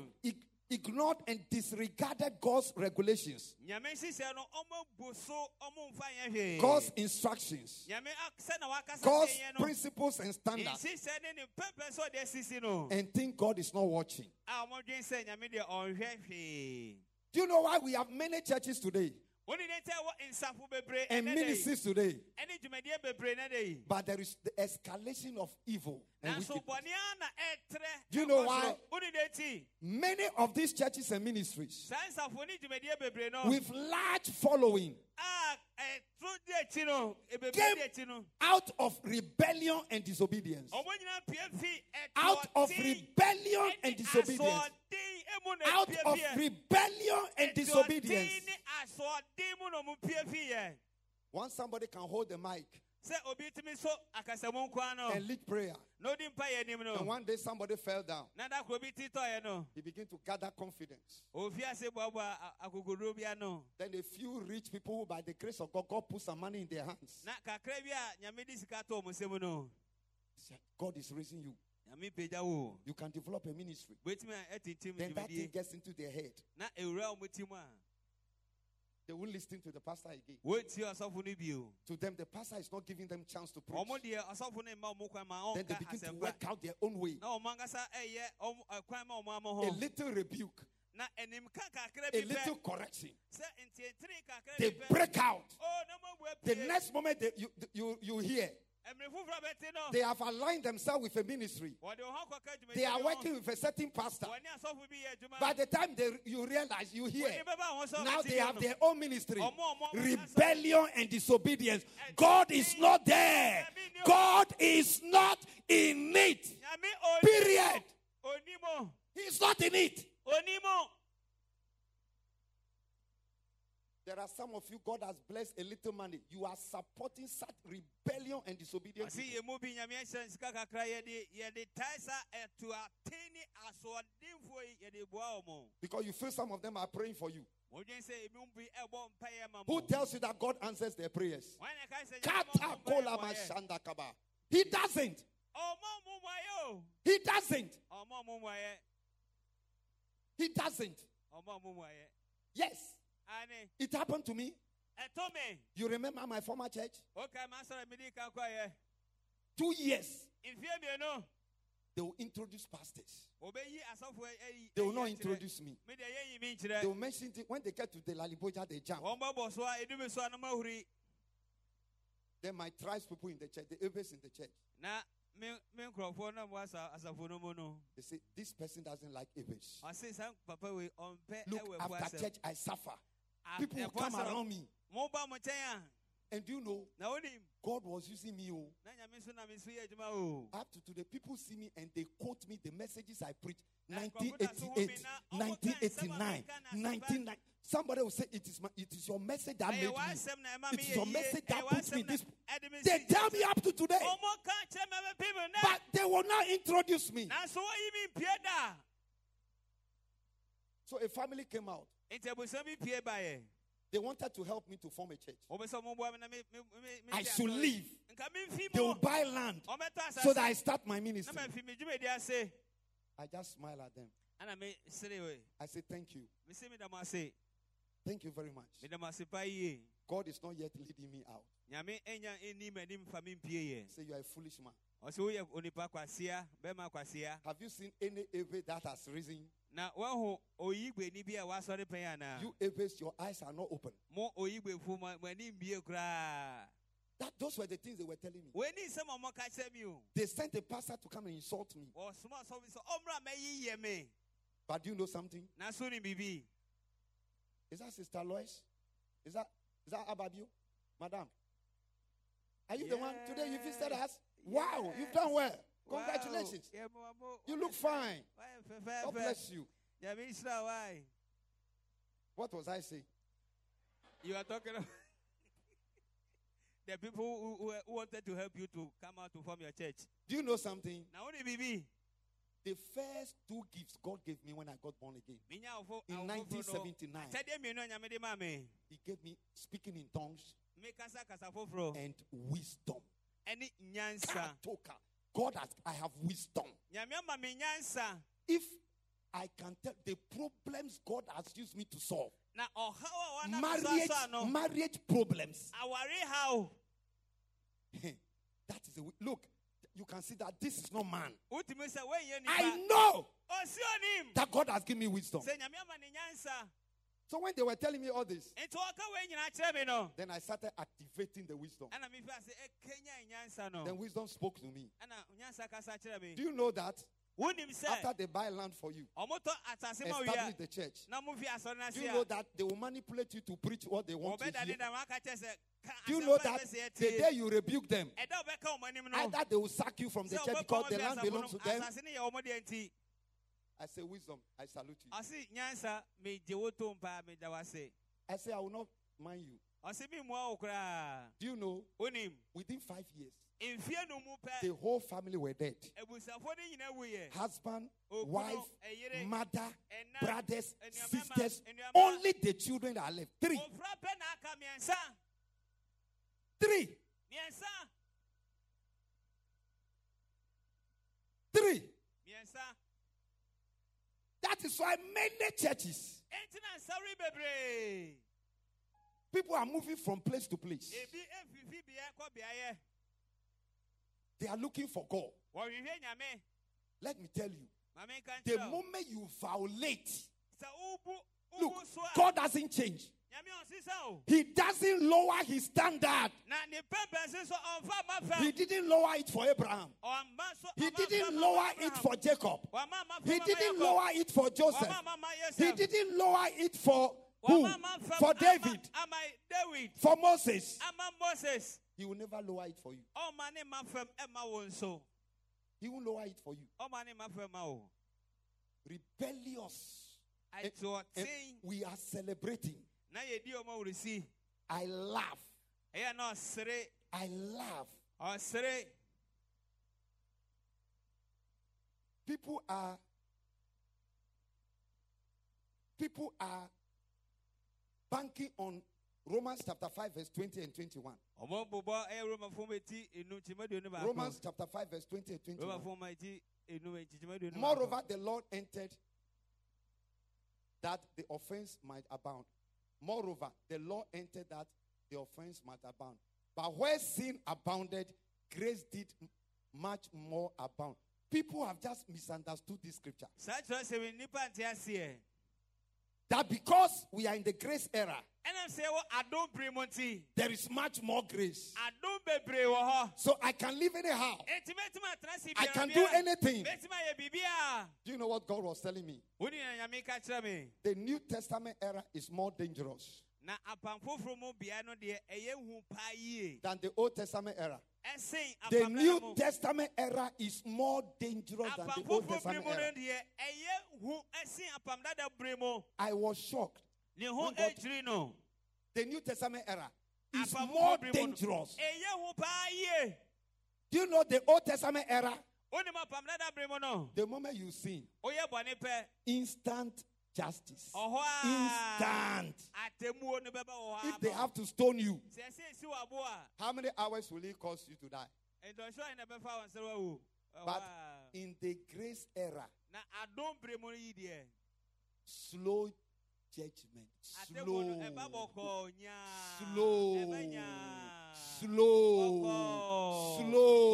ignored and disregarded God's regulations, nyame nhyehyɛ no ɔmo bu so ɔmo mfa yɛ hwee God's instructions, nyame ak- sɛ na wakasa God's kyerɛ yɛn no. principles and standards, nhyehyɛ ne ne mpɛmpɛnso a ɔde asisi no. and think God is not watching. a ɔmo dwen sɛ nyame deɛ ɔnhwɛ hwee Do you know why we have many churches today wone ne nti a ɛwɔ nsafo bebree and ministries today? ɛne dwumadie bebree nɛ da yi But there is the escalation of evil and nanso wickedness. bɔne a na ɛtrɛ Do you know why? wone ne nti Many of these churches and ministries saa nsafo ne dwumadie bebree no with large following a ɛtoro di akyi no ebebree Came- di akyi no out of rebellion and disobedience. ɔmo nyinaa pie fi Out of rebellion and disobedience. Asoɔden emu na Out of rebellion and disobedience. ne asoɔden mu na ɔmo pie fi yɛ Once somebody can hold the mic sɛ obi tumi so akasamu nkwa no and lead prayer, na odi mpa yɛ and one day somebody fell down, na da koro bi ti he began to gather confidence. ofi ase boaboa a- akokoduro bi ano Then a few rich people who, by the grace of God, God put some money in their hands. na kakra bi a nyame de sika tɔ ɔmo nsam no God is raising you. You can develop a ministry. Then that thing gets into their head. na ewura ɔmo ti They won't listen to the pastor again. wɔntie ɔsɔfo no bio To them, the pastor is not giving them chance to preach. ɔmo deɛ ɔsɔfo no mma ɔmo kwan ma Then they begin to work out their own way. na ɔmo ankasa ɛyɛ ɔmo ɛkwan ma ɔmo ama A little rebuke, na animka kakra a little correction. sɛ ntientiri kakra They break out. o na mo bu The next moment they, you, you, you hear, mmiri foforɔ bɛte no they have aligned themselves with a ministry. wɔde wɔn ho akɔka dwumadie They are working with a certain pastor. wɔne asɔfo bi yɛ adwuma By the time they, you realize, you hear, wɔne bɛba wɔn so now they have their own ministry. Rebellion and disobedience. God is not there. God is not in it. Period. o, onim o, He's not in it. There are some of you, God has blessed a little money. You are supporting such rebellion and disobedience. ɔsi yɛ mu bi nyame ahyɛ nsika kakra yɛde yɛde tae sa ɛto ateni asoɔdenfoɔ yi yɛde boa wɔn Because you feel some of them are praying for you. wɔdwen sɛ ebi mu bi ɛbɔ mpaeɛ ma Who tells you that God answers their prayers? wɔn na ka sɛ Kata kola mashanda kaba. He doesn't. ɔmɔ mu mɔyɛ o He doesn't. ɔmɔ mu mɔyɛ He doesn't. ɔmɔ mu mɔyɛ Yes. It happened to me. You remember my former church? o ka ma sɔrɔ mi di kan Two years. They will introduce pastors. o bɛ yi asɔfo ɛyi They will not introduce me. mi de yɛ yi mi They will mention it when they get to the Laliboja, they jump. wɔn bɛ bɔ so a edu mi so a na ma huri Then my tribes people in the church, the elders in the church, na mi mi nkurɔfoɔ na mo asa asafo no mu no. they say, This person doesn't like Abish. ɔse saa papa wei ɔmpɛ Look, after church, I suffer. A- People will come around me. moba mo nkyɛn a And do you know, God was using me. Oh, na nyame so na me so yɛ adwuma o up to today, people see me and they quote me the messages I preach. Na 1988, nkurɔfo da so hɔ mi na ɔmo ka nsɛm a 1989, meka na asɛmpa- 1990. Somebody will say, it is, my, it is your message that made me. w'asɛm na ɛma It is your message that puts me this. na ɛde me They tell me up to today, ɔmo ka kyerɛ me bɛpi me nɛ but they will not introduce me. nanso wɔyi me mpie da So a family came out. Nti abusua bi pie baeɛ They wanted to help me to form a church. I should leave. They will buy land so that I start my ministry. mafi me dwumadi ase I just smile at them. ana me sere wei I say, Thank you. Thank you very much. meda mo ase pa yie God is not yet leading me out. nyame ɛnya ɛnim anim fa me mpie yɛ Say, You are a foolish man. ɔsɛ woyɛ onipa kwasea bɛma kwasea Have you seen any Ewe that has risen? Na woahu oyigbeni bi a wasɔre pɛn anaa You Ewes, your eyes are not open. mo oyigbefo ma mo ani mbie koraa That those were the things they were telling me. w'ani nsɛm a me They sent a pastor to come and insult me. ɔsoma sɔfo sɛ ɔmmra mɛyi yɛ me But do you know something? na so ne Is that Sister Lois? Is that is that Ababio? Madam? Are you the one today you visited us? Wow, you've done well. Congratulations. Wow. Yeah, mo- mo- You look fine. God bless you. Nyame nhyira wo ae. What was I saying? You are talking about the people who, who, wanted to help you to come out to form your church. Do you know something? Now, only BB. The first two gifts God gave me when I got born again. In 1979. akyɛdeɛ mmienu a Nyame de maa me. He gave me speaking in tongues Me kasa kasa foforɔ and wisdom. ɛne nyansa. God has I have wisdom. Nyame ama me nyansa. If I can tell the problems God has used me to solve. Na ɔhaw a wɔnam so Marriage, marriage problems. That is a look. You can see that this is not man. Wotumi sɛ woanyɛ I know that God has given me wisdom. Sɛ Nyame ama ne nyansa. So when they were telling me all this, Nti ɔka wei nyinaa kyerɛ me no. then I started activating the wisdom. Ɛna mefi ase eh, ɛkenya nyansa no. Then wisdom spoke to me. Ɛna nyansa kasa kyerɛ me. Do you know that after they buy land for you, ɔmotɔ asase ma establish the church, na mofi asɔre no do you know that they will manipulate you to preach what they want to hear? dam aka kyerɛ sɛ ka Do you know that the day you rebuke them, ɛda wobɛka wɔn anim no either they will sack you from the church because the land belongs to them? I say, Wisdom, I salute you. ɔse nyansa megye wo tom paa meda wo ase I say, I will not mind you. ɔse memmua wo koraa Do you know, within five years, mfie no mu pɛ the whole family were dead. abusuafoɔ no nyinaa wuyɛ Husband, wife, mother, brothers, sisters. Only the children are left. Three. ɔfra pɛ na aka mmiɛnsa Three. mmiɛnsa Three. That is why many churches ɛnti na nsawere bebree People are moving from place to place. ebi efifi bea kɔ beaeɛ They are looking for God. Let me tell you, the moment you violate, look, wobu so a God doesn't change. Nyame ɔsesa o He doesn't lower his standard. na ne pɛmpɛnse so ɔmfa ma He didn't lower it for Abraham. He didn't lower it for Jacob. Ɔma ma fam He didn't lower it for Joseph. He didn't lower it for who? Ɔma ma fam For David. For Moses. He will never lower it for you. ɔma ne ma fam ɛma wo nso He will lower it for you. ɔma ne ma fam ma wo Rebellious. And eh, atoɔten eh, we are celebrating. Na yɛdi ɔma woresi I laugh. ɛyɛ na ɔsere I laugh. People are people are banking on Romans chapter 5, verse 20 and 21. ɔmo bobɔ ɛyɛ romafo ma ti enum kyima aduonu baako Romans chapter 5, verse 20 and 21. romafo ma ti enum kyima aduonu baako Moreover, the Lord entered that the offense might abound. Moreover, the law entered that the offense might abound. But where sin abounded, grace did much more abound. People have just misunderstood this scripture. saa kyerɛ sɛ mi nipa nte aseɛ That because we are in the grace era, ɛnam sɛ wɔ adom bere there is much more grace. adom bebree wɔ hɔ So I can live anyhow. I can do anything. mɛtumi ayɛ biribiara Do you know what God was telling me? woni na nyame ka kyerɛ me The New Testament era is more dangerous na apam foforɔ mu bea no deɛ ɛyɛ hu paa yie than the Old Testament era. The New Testament era is more dangerous than the Old Testament era. deɛ ɛyɛ hu ɛsen apam dada bere mu I was shocked. The New Testament era is more foforɔ bere mu no. dangerous. ɛyɛ hu paa yie Do you know the Old Testament era? wonim apam dada bere mu no. The moment you sin, woyɛ bɔne pɛ instant justice. Instant. atemmuo no bɛba wɔ hɔ If they have to stone you, sɛ ɛsɛ esi wɔ abo a. how many hours will it cost you to die? ntɔnhwɛ ayi na ɛbɛfa wɔn nsɛm awu But in the grace era, na adom bere mu no yi slow judgment. ɛba eh, Slow. Slow. Eh, Slow.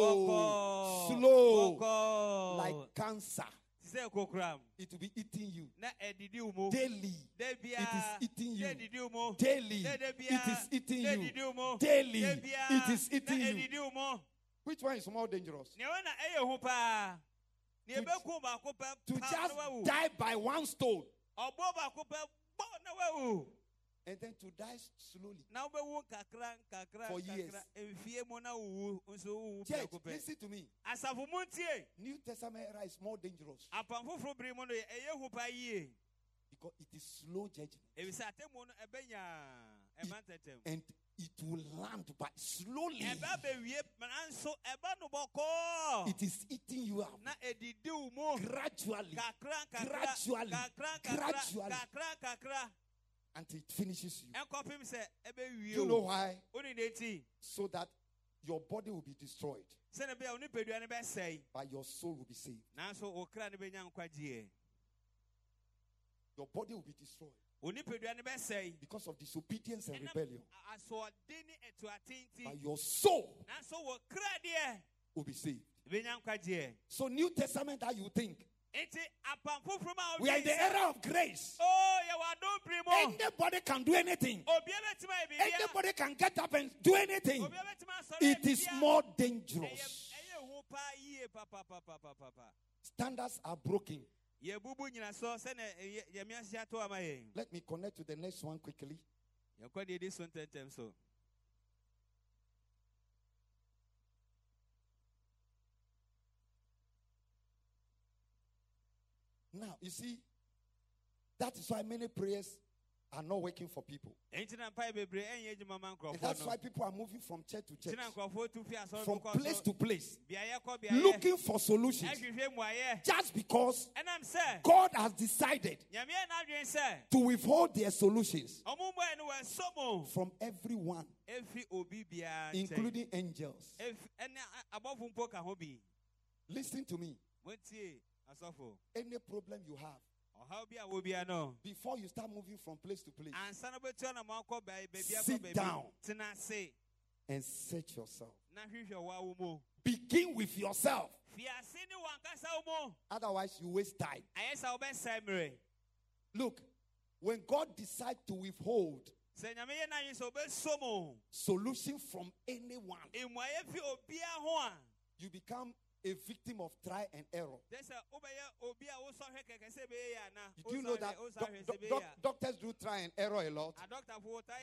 Slow. Slow. Like cancer. te sɛ kokoram It will be eating you na eh, ɛdidi wo mu daily. da It is eating you na ɛdidi wo mu daily. It is eating you ɛdidi wo mu daily. da It is eating you. ɛdidi wo mu Which one is more dangerous? nea ɛwɔ na ɛyɛ hu paa nea To- ɛbɛku baako pɛ To just die by one stone ɔbɔ baako pɛ bɔ na wawu and then to die slowly. na wobɛwu nkakra nkakra For years. nkakra mfie mu na wowu nso wowu Church, listen to me. asafo mu ntie New Testament era is more dangerous. Apam foforɔ bere mu no ɛyɛ hu paa yie. Because it is slow judgment. Ɛfisɛ atemmuo no ɛbɛnyaa ɛma ntɛtɛm and it will land but slowly. ɛba bɛwie nanso ɛba no bɔkɔɔ It is eating you up na ɛdidi wo mu gradually Gradually. Gradually. until it finishes you. Do you know why? wone ne nti So that your body will be destroyed, sɛne bɛa wo nipadua no bɛsɛe but your soul will be saved. nanso wo kra no bɛnya nkwagyeɛ Your body will be destroyed wo nipadua no bɛsɛe because of disobedience and rebellion. a- asoɔden ne atuate nti But your soul nanso wo kra deɛ will be saved. So New Testament that you think enti apam foforɔ ma we are in the era of grace. o yɛwɔ adom piri mu Anybody can do anything. obia bɛtumi ayɛ biribia Anybody can get up and do anything. obia bɛtumi asɔre It is more dangerous. Standards are broken. Yɛbubu nyinasoɔ sɛne ɛyɛ- yɛme ahyɛ ato ama yɛn Let me connect to the next one quickly. yɛnkɔ deɛ ɛdi so ntɛntɛm so Now, you see, that is why many prayers are not working for people. ɛnti na mpae bebree ɛnyɛ adwuma ma And that's why people are moving from church to church, nti na nkurɔfoɔ tu fi asɔre from place to place, beaeɛ kɔ beaeɛ. Looking for solutions. Just because God has decided nyame yɛ n'adwene sɛ to withhold their solutions ɔmo mmuaeɛ no wɔnso mo from everyone, including angels. Ɛfi- ɛne a- abɔfo mpo ka ho bi. Listen to me. Any problem you have, ɔhaw bi a wɔ before you start moving from place to place ansa no bɛtua na moakɔ baabi baabi Sit down. baabi tena ase and search yourself. na hwehwɛ wɔ wo mu Begin with yourself. fiase ne wankasa wo mu Otherwise, you waste time. ayɛ sɛ wobɛsɛe mmerɛ Look, when God decides to withhold sɛ nyame yɛ no anwe sɛ wobɛso mu solution from anyone, mmuayɛ fi obiaa ho a you become a victim of try and error. kyɛ sɛ wobɛyɛ obi a wosɔhwɛ kɛkɛ sɛ ɛbɛyɛ yɛ ana Do you know that wosɔhwɛ doc- sɛ doc- doc- doctors do try and error a lot?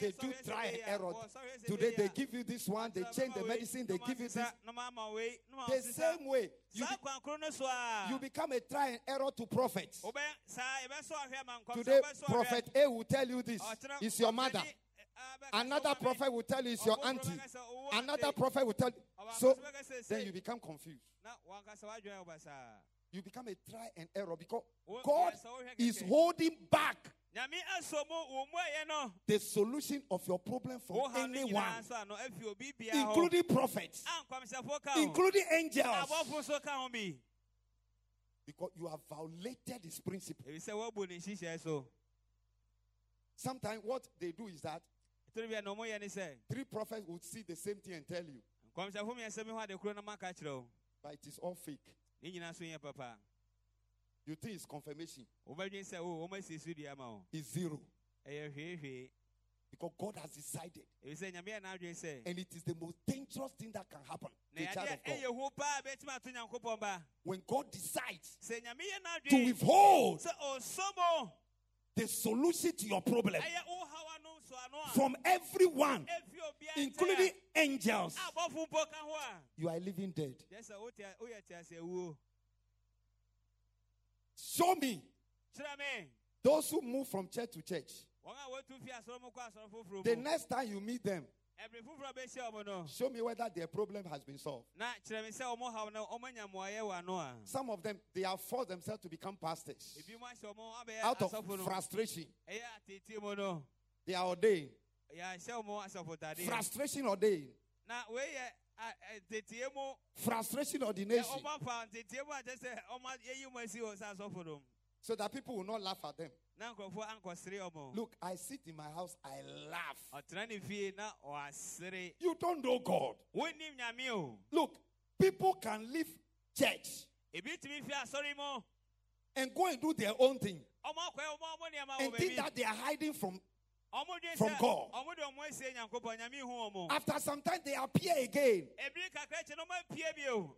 They do try and error. Today they give you this one, they change the medicine, they give you this. masesa, na mama wei, na The same way, you, be- kwan koro no so a you become a try and error to prophets. wobɛ saa yɛbɛsɔ ahwɛ ma nkɔm Today, sɛ wobɛsɔ ahwɛ. Prophet A will tell you this It's your mother. Ni, ah, bɛka sɛ Another prophet will tell you it's your auntie. bɛka sɛ ɔwɔ Another prophet will tell you. So nso bɛka sɛ then you become confused. na wankasa wadwene wo basaa You become a try and error because God is holding back nyame aso mu wo mmuayɛ no. the solution of your problem from no anyone, nyinaa so ano afi obi biaa hɔ including prophets, a nkɔmhyɛfoɔ ka ho. Including angels, abɔfo so ka ho bi. Because you have violated his principle. ɛfi sɛ woabu ne nhyehyɛe so. Sometimes what they do is that ɛtoro bia na ɔmoyɛ ne sɛ three prophets would see the same thing and tell you, nkɔmhyɛfo miɛnsɛ mi hɔ ade koro no maka kyerɛ wo but it is all fake. ne nyinaa so nyɛ papa. You think it's confirmation? wobɛdwen sɛ o wɔmasi so dua ma wo It's zero. Because God has decided, ɛfi sɛ nyame yɛ n'adwene sɛ and it is the most dangerous thing that can happen to a child of God. ɛyɛ hu paa bɛtumi ato nyankopɔn ba. When God decides sɛ nyame yɛ to withhold mo. the solution to your problem from everyone, including angels, a abɔfo mpo ka ho a you are living dead. kyerɛ sɛ wote- woyɛ tease awuo Show me. Those who move from church to church. wɔn a wɔtu fi asɔre mu kɔ asɔre foforɔ The next time you meet them, ɛbere foforɔ bɛhyia ɔmo no. show me whether their problem has been solved. na kyerɛ me sɛ ɔmo haw no ɔmo anya mmoayɛ wɔ ano a Some of them, they have forced themselves to become pastors. Ebi mu ahyɛ ɔmo abɛyɛ out of frustration. Ɛyɛ atete mu no They are ordained. asɔfotadeɛ Frustration ordained. na wei yɛ a- ɛ, teteɛ mu Frustration ordination. ɔmo afa teteɛ mu akyɛ sɛ ɔmo yɛyi mu asi wɔ sɛ asɔfo no So that people will not laugh at them. na nkurɔfoɔ ankɔsere ɔmo Look, I sit in my house, I laugh. ɔtena ne fie na ɔasere You don't know God. wonnim nyame o Look, people can leave church ebi tumi fi asɔre mu and go and do their own thing ɔmo akɔɛ ɔmo ɔmo nneɛma wɔ and think that they are hiding from. From God. ɔmo de ɔmo asie nyankopɔn nyame hu ɔmo After some time, they appear again. ebiri kakra akyi no ɔmo apue bio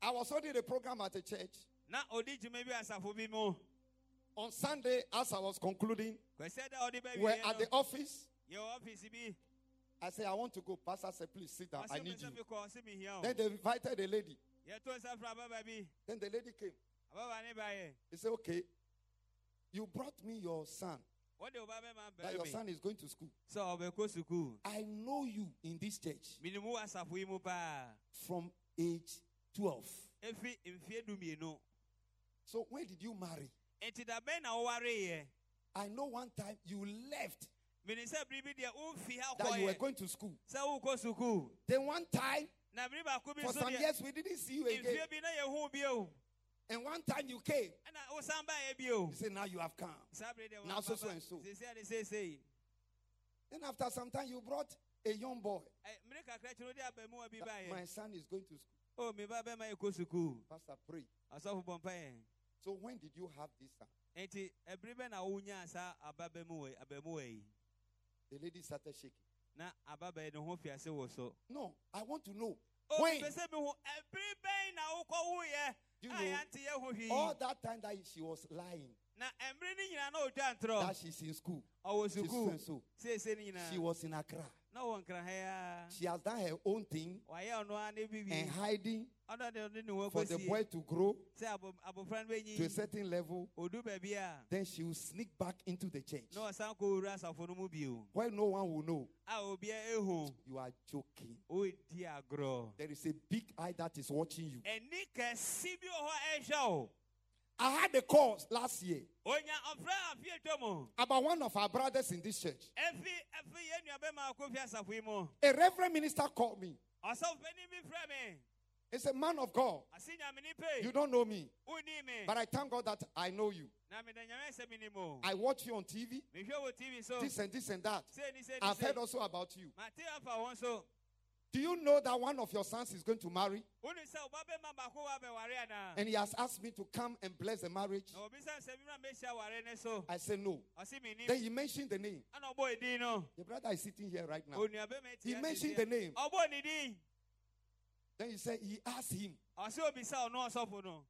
I was holding a program at a church na ɔdi dwuma bi asafo bi on Sunday. As I was concluding, kwasɛ dɛ ɔde bɛ we're at the office. yɛwɔ ɔfisi bi I said, I want to go. Pastor said, please sit down. I need you. mekɔ ɔse mehia o Then they invited a lady. yɛto nsa fra ababa bi Then the lady came. He said, okay, you brought me your son. Wɔde ɔba bɛma That your son is going to school. sukuu I know you in this church. Menim wo asafo yi mu paa from age 12. ɛfiri mfeɛ dumienu So when did you marry? enti da bɛn na wowareeɛ I know one time you left. Menim sɛ bere bi deɛ womfi ha that you were going to school. sɛ wokɔ sukuu Then one time, na bere baako bi for some years, we didn't see you again. And one time you came. ɛna wosan baeɛ bio You say, now you have come. saa bere deɛ Now so, so, and so. sɛsia de seesei Then after some time, you brought a young boy. mmere kakra kyerɛ wode abamuwa bi That My son is going to school. o me ba bɛma yɛkɔ sukuu Pastor, pray. bɔ eh. So when did you have this son? enti ɛbere bɛ na wonyaa saa ababamuwa abamuwa yi The lady started shaking. na ababa yi ne ho fiase wɔ so No, I want to know. o When? Mepɛ sɛ mehu ɛbere bɛn na wokɔwoeɛ You know, All that time that she was lying, na mmerɛ no nyinaa na ɔdwa ntorɔ that she's in school, ɔwɔ she's so sukuu and so. She was in Accra. Na ɔwɔ nkraha a She has done her own thing. Wayɛ ɔno a ne bibi and hiding ɔno de ɔde ne for the boy to grow sɛ abo- abofra no to a certain level. a Then she will sneak back into the church. Kɔwura asafo no mu bio where no one will know. You are joking. agorɔ There is a big eye that is watching you. I had a call last year onya ɔfrɛ afie twa mu about one of our brothers in this church. ɛfi ɛfi yɛn nua bɛma akɔfi asafo yi mu A reverend minister called me. ɔsɔfo panin bi frɛ me He said, Man of God, ase nyamene pe you don't know me. wonni woni me But I thank God that I know you. na meda nyame sɛ menim o I watch you on TV, mehwɛ wɔ tv so this and this and that. sei ni sei ni I've heard also about you. Do you know that one of your sons is going to marry? wonim sɛ wobabɛma baako wabɛware anaa And he has asked me to come and bless the marriage. na obisa sɛ memmra mɛhyia ware ne so I said no. Then he mentioned the name. ana ɔbɔ edin no The brother is sitting here right now. He mentioned the name. din Then he said he asked him, ɔse obisa ɔno ɔsɔfo no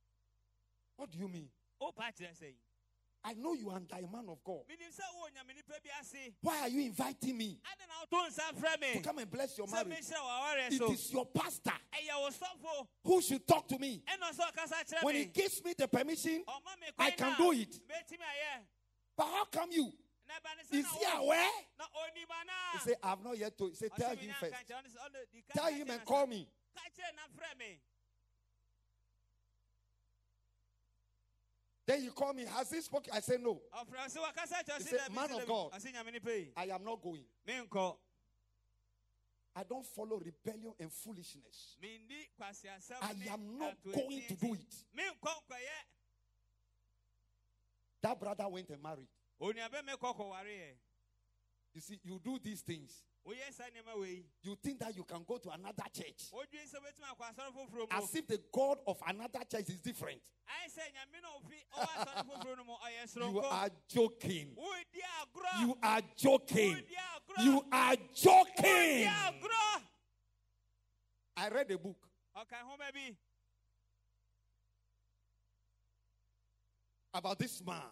What do you mean? Wopa kyerɛ sɛ I know you are a man of God. menim sɛ wowɔ nyame nipa bi ase Why are you inviting me ade na woto nsa frɛ me to come and bless your marriage? It your pastor ɛyɛ wo sɔfo who should talk to me. ɛna ɔsɛ ɔkasa kyerɛ When he gives me the permission, I can do it. but how come you? na ɛba ne sɛ Is he aware? na onim anaa He said, I have not yet told. He said, Tell him first. nka kyerɛ, ɔno sɛ, ɔno di kan Tell him and call me. ka kyerɛ na frɛ me Then he called me. Has he spoken? I said, No. He said, "Man of God. I am not going. I don't follow rebellion and foolishness. I am not going to do it. That brother went and married. onua bɛ me kɔ kɔwareɛ You see, you do these things. Woyɛ saa nneɛma wei You think that you can go to another church wodwen sɛ wobɛtumi akɔ asɔre foforɔ mu as if the God of another church is different. ayɛ sɛ nyame na ofi ɔwɔ asɔre foforɔ no mu ɔyɛ You are joking. You are joking. You are joking. I read a book. ɔka nhoma bi about this man,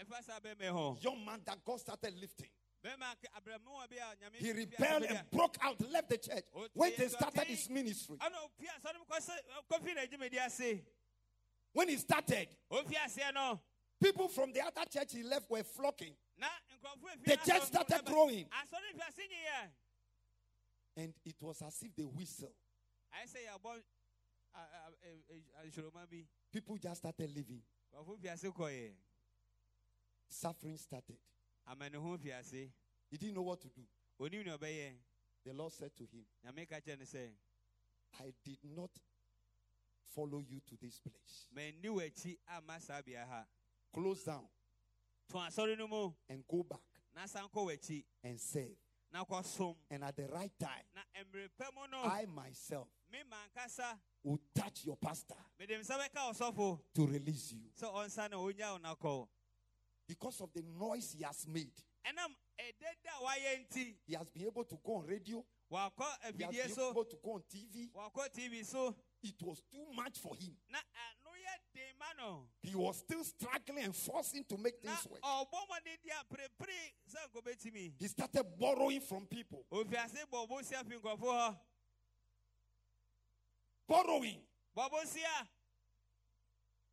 ɛfa saa bɛmɛ hɔ young man that God started lifting. Bɛma abrɛmoa bi a nyame He rebelled asɔre bi a- and broke out, left the church, when he started his ministry. ɛna ofi asɔre mu kɔsɛ kɔfi na adwumadi ase When he started, ofi aseɛ no people from the other church he left were flocking, na nkurɔfoɔ efi The church started growing. asɔre fi ase nyiyɛ and it was as if they whistle. ayɛ sɛ yɛabɔ People just started living. nkurɔfoɔ fi ase kɔɛ Suffering started. Amaneho fi ase He didn't know what to do. onim ne ɔbɛyɛ The Lord said to him, nyame ka kyerɛ no sɛ I did not follow you to this place. manni w'akyi amma saa bea ha Close down to asɔre no mu and go back na san kɔ w'akyi and na And at the right time, na mmerɛ pa mu no I myself will touch your pastor mede nsa bɛka ɔsɔfo to release you. Because of the noise he has made, ɛnam ɛdɛda a wayɛ nti he has been able to go on radio, he has been able to go on TV. tv so It was too much for him. na ano yɛ den ma no He was still struggling and forcing to make things work. ɔbɔ mmɔden di aperepere sɛ nkɔbɛtumi He started borrowing from people. ofi ase bɔbɔ sia fi nkurɔfoɔ hɔ Borrowing.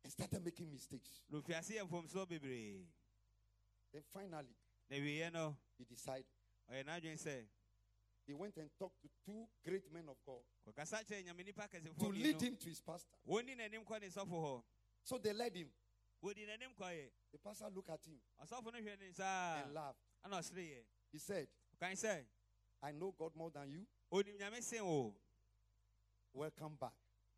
And started making mistakes. Then finally, na wieɛ no he decided. He went and talked to two great men of God kɔkasa kyerɛ nyame nipa to lead him to his pastor. wɔni n'anim kɔ ne sɔfo hɔ So they led him. wɔdi n'anim kɔɛ The pastor looked at him ɔsɔfo no hwɛ ne and laughed. He said, I know God more than you. onim nyame sen o Welcome back.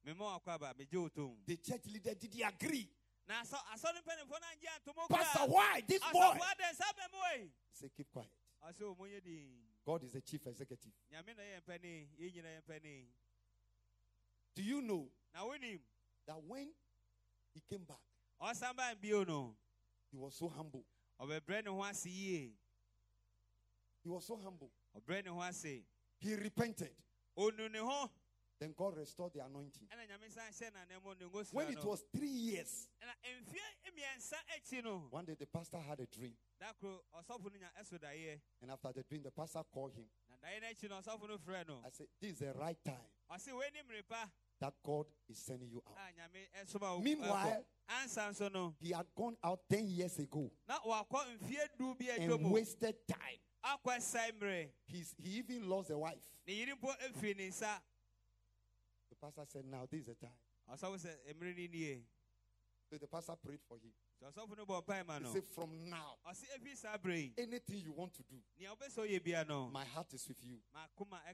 mema wakɔ aba megye wo tom The church leader did he agree? Na asɔ- asɔre mpanimfoɔ no angye antomo Pastor, why? This boy. asɔfo adɛn saa bɛ mu ei He said, Keep quiet. ɔsɛ o monyɛ din God is the chief executive. nyame na yɛ mpani yɛn nyina yɛ mpani Do you know that when he came back, ɔsan ba bio no he was so humble? ɔbɛbrɛ ne ho ase yie He was so humble. ɔbrɛ ne ho ase He repented. Onu ne ho Then God restored the anointing. ɛna nyame san hyɛ n'anan mu ne ngosua When it was three years, ɛna mfie mmiɛnsa akyi no one day the pastor had a dream. da koro ɔsɔfo no nya ɛso daeɛ And after the dream, the pastor called him. na daeɛ no akyi no ɔsɔfo no frɛ no I said, This is the right time ɔse wei ne mmere pa that God is sending you out. a nyame ɛsoma wo Meanwhile- ɛkɔ. ansa nso no He had gone out 10 years ago na wakɔ mfie du and wasted time. akɔ ɛsae mmerɛ He's, he even lost a wife. The pastor said, Now this is the time. ɔsɔfo sɛ mmerɛ no nie So the pastor prayed for him. nti ɔsɔfo no bɔ mpae ma He oh. said, From now, ɔse ɛfiri saa berɛ anything you want to do, nea wobɛ sɛ ɔyɛ bia no my heart is with you.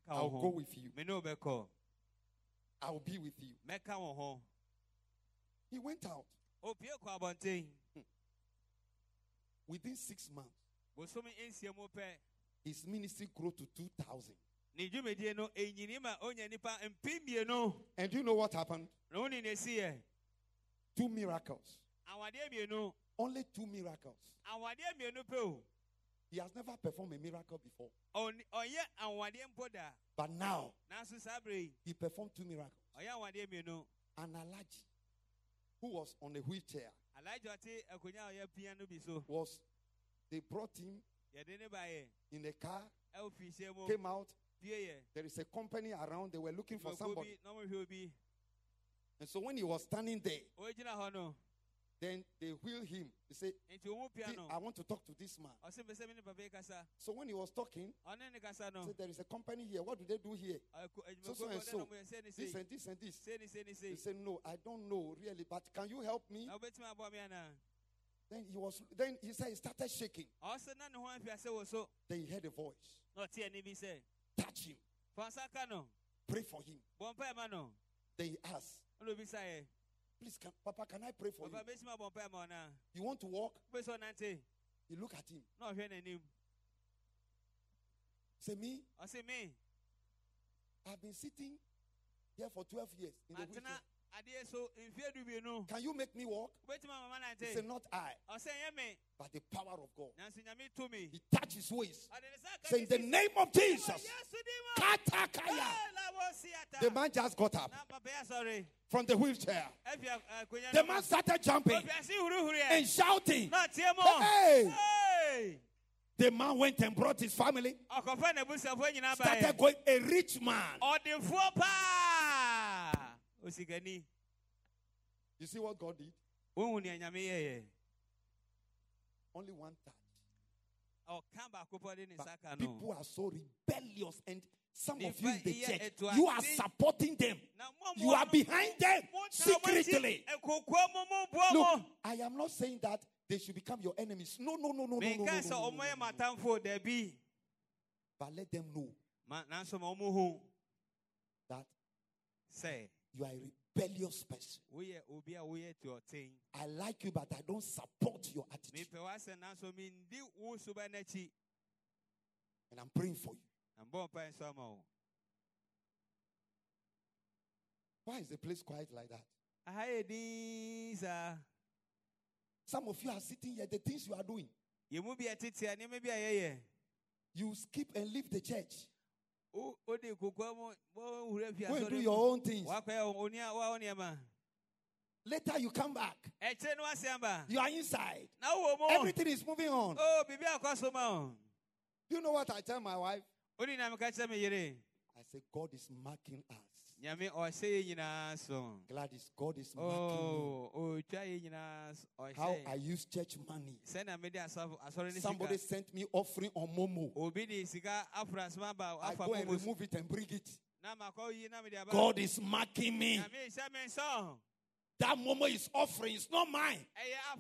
I'll go with you. me ne wobɛkɔ I'll be with you. mɛka wo ho He went out. opie kɔ abɔnten Within six months, bosome nsia mu pɛ his ministry grew to 2,000. Ne dwumadie no ɛnyini ma onya nipa mpem mmienu And do you know what happened? na wone ne ɛsiiɛ Two miracles. Only two miracles. awadeɛ mmienu pɛ o He has never performed a miracle before. Ɔn- ɔyɛ awadeɛ But now, he performed two miracles. ɔyɛ awadeɛ mmienu An allergy who was on a wheelchair alaagye ɔte akonnwa a ɔyɛ pia no bi so was, they brought him yɛde ne baeɛ in a car, came out. There is a company around. They were looking for somebody. bi na ɔmohwɛ obi And so when he was standing there, ɔgyina hɔ no then they wheeled him. They said, nti ɔmu pia "See, no I want to talk to this man. ɔse mpɛ sɛ me ne papa yi kasa So when he was talking, he said, There is a company here. What do they do here? So, so and so. na moyɛ sɛ ne This and this and this. sei ne sei ne He said, No, I don't know really, but can you help me? na wobɛtumi aboa me anaa Then he was then he said he started shaking. ɔsɛ na ne ho afiase wɔ so Then he heard a voice. Na ɔte ani bi sɛ Touch him. fa nsa ka Pray for him. Then he asked, Please, can, Papa, can I pray for you? papa bɛtumi abɔ mpae ma ɔnaa You want to walk? wobɛ sɛ ɔnante He looked at him. na ɔhwɛ n'anim Say, Me, ɔse me I've been sitting here for 12 years in the matena wheelchair. adeɛ so mfeɛ du mmienu Can you make me walk? He said, Not I, ɔsɛ ɛnyɛ me but the power of God. nanso nyame tumi He touched his waist. ɔde ne sa ka Say, In the name of Jesus. Yesu di mu. Katakaya. Eh, la wo si ata. The man just got up na papa yɛ sɔre from the wheelchair. Eh, a- akonnwa eh, eh, The man started jumping oh, ɛ. and shouting. na tie mu Hey! Hey! The man went and brought his family, ɔkɔfa n'abusuafoɔ nyinaa started going, a rich man. Osikani You see what God did? wohu nea nyame yɛyɛ Only one touch. ɔka baako pɔ de ne nsa ka But people are so rebellious, and some of you in the church, you are supporting them. Na mo a You are behind them mo tena mo akyi, secretly. ɛkokoa mo mo boa Look, I am not saying that they should become your enemies. No, no, no, no, no, no, no, no, no, no, yɛ no, no. matamfoɔ dabi But let them know Ma- nanso ma ɔmo hu that sɛ you are a rebellious person. woyɛ obi a woyɛ tuɔten I like you, but I don't support your attitude. mepɛ w'asɛ nanso mendi wo suba n'akyi And I'm praying for you. na mbɔ mpa nso ama wo Why is the place quiet like that? aha yɛ din Some of you are sitting here, the things you are doing, yɛ mu bi a tete a nneɛma bi a yɛyɛ you skip and leave the church. Go and do your own things. wakɔyɛ wo nea wa wo nneɛma Later, you come back. ɛkyerɛ no wase aba You are inside. na wowɔ mu Everything is moving on. o biribi akɔ so ma wo Do you know what I tell my wife? wodi na meka kyerɛ me yere I say, God is marking us. Nyame ɔhyɛ yɛ nyinaa so Gladys, God is oh, marking o oh, ɔtwa yɛ nyinaa so me. How I ɔhyɛ use church money. sɛnea mede asɔre ne Somebody sent me offering on Momo. obi de sika afra asoma aba I afa go and momo remove it and bring it. na makɔ yi na mede aba God is marking me. Nyame hyɛ me nsɔ That Momo is offering. It's not mine.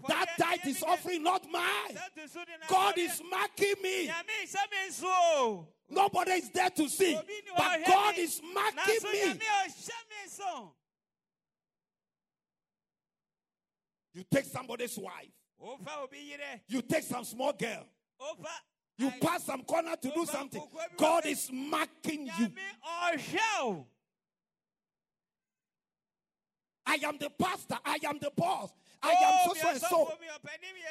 That tithe is offering, not mine. sɛ to so de na God is marking me. nyame hyɛ me nso o Nobody is there to see. But God is marking me. nyame ɔhyɛ me nso You take somebody's wife. wofa obi yere You take some small girl. You pass some corner to do something. God is marking you. Nyame ɔhwɛ o I am the pastor. I am the boss. I am so so and so.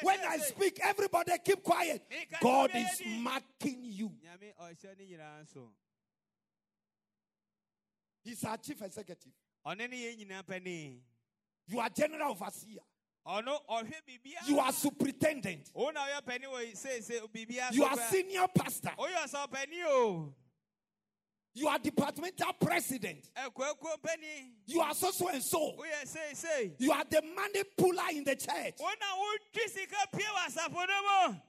When I speak, everybody keep quiet. God is marking you. nyame ɔhyɛ ne nyinaa nso He's our chief executive. ɔne ne yɛ nyinaa pani You are general overseer. ɔno ɔhwɛ You are superintendent. wo na ɔyɛ pani wɔ seesei biribiara You are senior pastor. You are departmental president. Eh, you are so so and so. Oh, you are the money puller in the church. wo na wotwi sika pie wɔ asafo no mu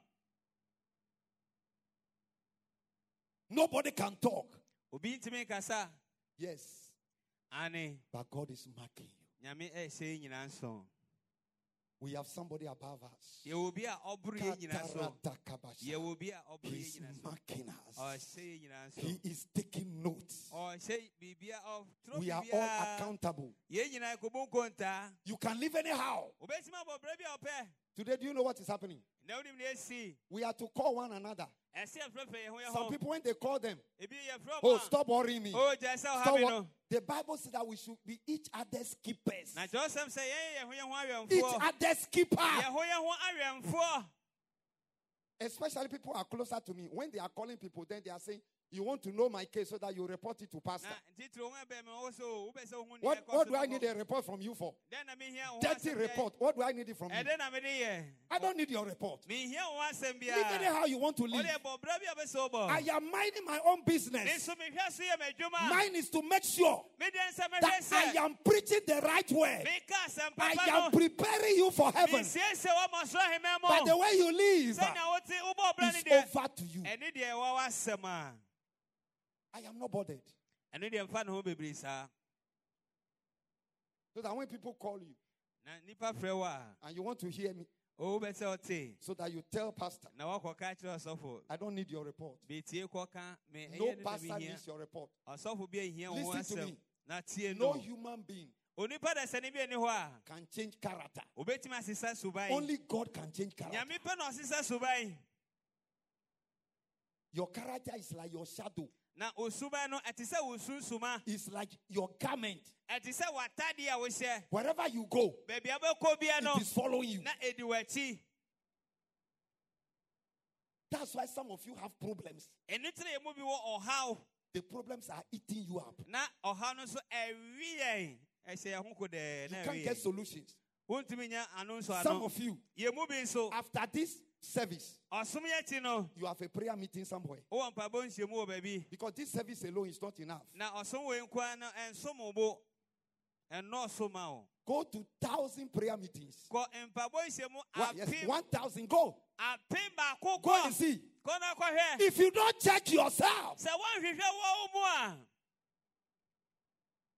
Nobody can talk. obi ntumi nkasa Yes, but God is marking you. Eh, nyame ɛhyɛ yi nyinaa nso We have somebody above us. yɛwɔ obi a ɔboro yɛn nyinaa so Kataradakabasha. yɛwɔ obi a ɔboro yɛn He's marking us. Oh, ɔhyɛ yɛn nyinaa so He is taking notes. Oh, biribia ɔtwerɛ oh, We are all accountable. yɛn nyinaa kɔbɔ nkontaa You can live anyhow. wobɛtumi abɔ berɛ bi a ɔpɛ Today, do you know what is happening? na wonim ne ɛsi We are to call one another. Ɛsɛ yɛfrɛfrɛ yɛn ho yɛ Some people, when they call them, oh, stop worrying me. o gyae sɛ ɔha Stop wor- The Bible says that we should be each other's keepers. na kyerɛwsɛm sɛ yɛyɛ yɛn ho yɛn ho Each other's keeper. yɛn ho yɛn ho awɛmfoɔ Especially people are closer to me. When they are calling people, then they are saying, You want to know my case so that you report it to pastor. na ntitiri ho ɛbɛn mi wɔ so wobɛ sɛ ohun What, what do I need a report from you for? dɛn na mi hia wo Dirty report. What do I need it from you? ɛdɛn na mi de yɛ I don't need your report. mi hia wo asɛm Live anyhow you want to live. de bɔ bere bi a bɛ so bɔ I am minding my own business. nso mi hwɛ so yɛ mɛ adwuma Mine is to make sure mi de nsa mi hwɛ that I am preaching the right word. mi ka asɛm I am preparing you for heaven. siesie wɔ mɔ so ahemɛ But the way you live sɛnea wote wobɔ is over to you. I am not bothered. ɛne deɛ mfa ne ho bebree saa So that when people call you and you want to hear me, oh, o wobɛ sɛ ɔte so that you tell pastor, na wakɔka kyerɛ ɔsɔfo I don't need your report. betie kɔka me No ɛyɛ ne na pastor needs your report. ɔsɔfo bi ahia wo ho Listen to me. No human being onipa da sɛne bi ani hɔ a can change character. obɛtumi asesa suban Only God can change character. nyame pɛ na ɔsesa suban Your character is like your shadow. Na osuban no ɛte sɛ wo It's like your garment. ɛte sɛ w'atadeɛ a wohyɛ Wherever you go, baabi a bia no it is following you. na ɛdi w'akyi That's why some of you have problems. ɛno tiri yɛ bi wɔ ɔhaw The problems are eating you up. na ɔhaw no nso ɛwi yɛn ɛhyɛ yɛn ho ko dɛɛ You can't get solutions. wontumi nya ano nso Some of you, yɛ mu bi nso after this service, you have a prayer meeting somewhere. wowɔ mpabɔ nhyiamu wɔ baabi Because this service alone is not enough. na ɔsom wɔ nkoa no ɛnsom wo bo ɛnɔɔso ma wo Go to thousand prayer meetings. kɔ mpabɔ nhyiamu One, yes, one thousand. Go. Go and see. kɔ na kɔhwɛ If you don't check yourself, sɛ woanhwehwɛ wɔ wo mu a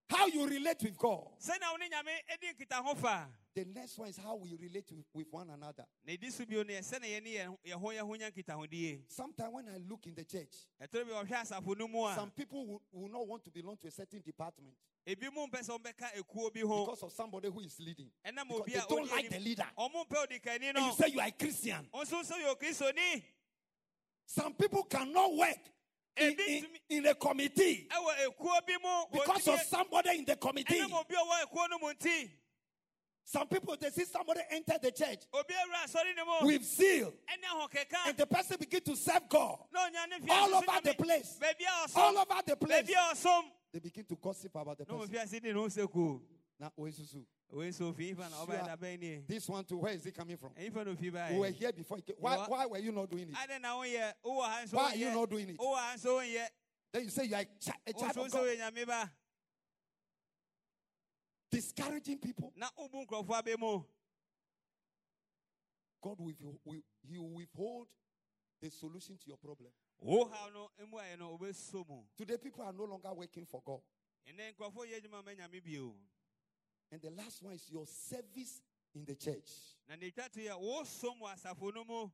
how you relate with God. Sɛnea wo ne nyame di nkitaho fa The next one is how we relate with, with one another. na ɛdi so bio no yɛ sɛne yɛne yɛn- yɛn ho yɛn ho nya nkitahodie Sometimes when I look in the church, ɛtɔrɔ bi ɔhwɛ asafo no mu some people will, will not want to belong to a certain department ebi mu mpɛ sɛ ɔmbɛka ekuo bi ho because of somebody who is leading. Because they don't like the leader. ɔmo mpɛ odikani And you say you are a Christian. ɔnso nso yɛ okristoni Some people cannot work in, in, in a committee ɛwɔ ekuo bi mu because of somebody in the committee. Some people, they see somebody enter the church obi awura asɔre ne mu with zeal and the person begin to serve God na ɔnya ne all over the place. All over the place. baabi a ɔsom They begin to gossip about the person. fiase di ne ho sekuo Now, where is Susu? wei nso ofi ifa na ɔbɛyɛ dabɛn nie This one too, where is it coming from? ɛyifa na ofi We were here before. Why, why were you not doing it? ade na woyɛ wowɔ ha nso Why are you not doing it? wowɔ ha nso wonyɛ Then you say you are a chi- a wo child of God. Woyɛ nyame ba Discouraging people. na wobu nkurɔfoɔ abɛ mu God will, will He will withhold the solution to your problem. wo haw no mu ayɛ no wobɛso mu Today, people are no longer working for God. ɛnɛ nkurɔfoɔ yɛ adwuma ma And the last one is your service in the church. na ne twa to yɛ wosom wɔ asafo no mu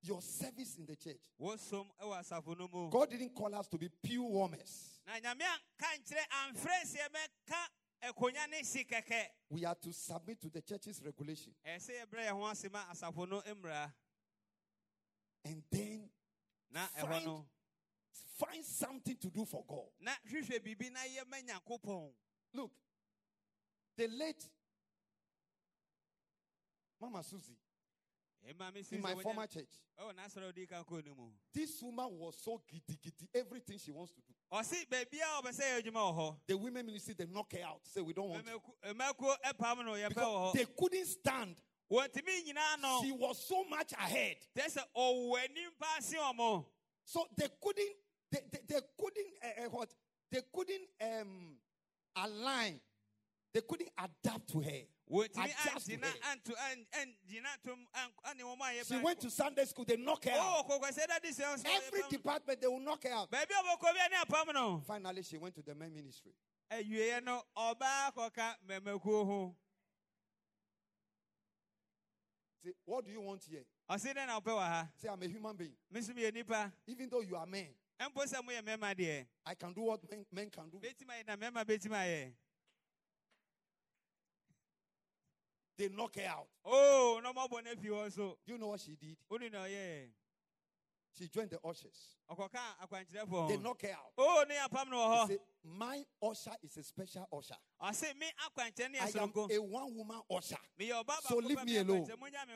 Your service in the church. wosom wɔ asafo no mu God didn't call us to be pew warmers. Na nyame anka nkyerɛ amfrɛ sɛ yɛbɛka akonya ne si kɛkɛ We are to submit to the church's regulation. ɛyɛ sɛ yɛbrɛ yɛn ho ase ma asafo no mmara And then Find- find something to do for God. na hwehwɛ biribi na yɛma nyankopɔn Look, the late Mama Susie ɛma me si in my former church, ɛwɔ n'asɔre a ɔdi kan kɔɔ no mu this woman was so giddy giddy, everything she wants to do. ɔse baabi a ɔbɛ sɛ yɛ adwuma wɔ hɔ The women ministry, they knock her out. Say, we don't want you. mmako ɛpam no yɛpɛ wɔ Because hɔ they couldn't stand. She was so much ahead. tɛ sɛ ɔwɔ anim paa se ɔmo So they couldn't, they, they, they couldn't, uh, what? They couldn't um, align. They couldn't adapt to her. Adjust to her. anto an- angyina tom an- ane wɔn a She went to Sunday school, they knock her out. ɔwɔ kɔkɔsɛ dade sɛ ɔsɛ Every department, they will knock her out. baabi a ɔbɛkɔ bi a ne apam no Finally, she went to the men ministry. awieɛ no ɔbaa kɔka mmɛmakuo ho Say, what do you want here? ɔse dɛn na wopɛ wɔ ha Say, I'm a human being. me nso meyɛ nipa Even though you are men, ɛmpo sɛ moyɛ mmarima deɛ I can do what men, men can do. They knock her out. Oh, no afi hɔ so Do you know what she did? wone na ɔyɛɛ She joined the ushers. They knock her out. Oh, no They say, my usher is a special usher. ɔse me akwankyerɛ ne I yɛ am sononko a one woman usher. So leave me alone.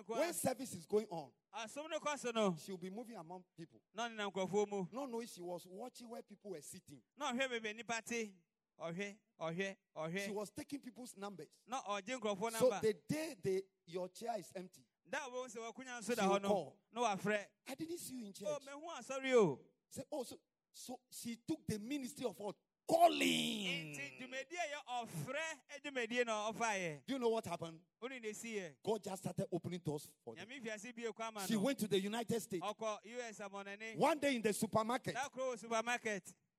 When service is going on, asom no kɔ so no she'll be moving among people. na ɔnenam nkurɔfoɔ mu Not knowing she was watching where people were sitting. Na ɔhwɛ bebe nnipa te ɔhwɛ ɔhwɛ She was taking people's numbers. na ɔgye nkurɔfoɔ So the day they, your chair is empty, da a wɔhu sɛ wakunya nso da She will call. I didn't see you in o church. mehu asɔre o oh. Say, oh, so, so she took the ministry of what? Calling. nti dwumadie a yɛ ɔfrɛ dwumadie na ɔfaeɛ Do you know what happened? wone ne siiɛ God just started opening doors for them. nyame fiase bie kɔ ama She went to the United States. ɔkɔ us amɔnani One day in the supermarket,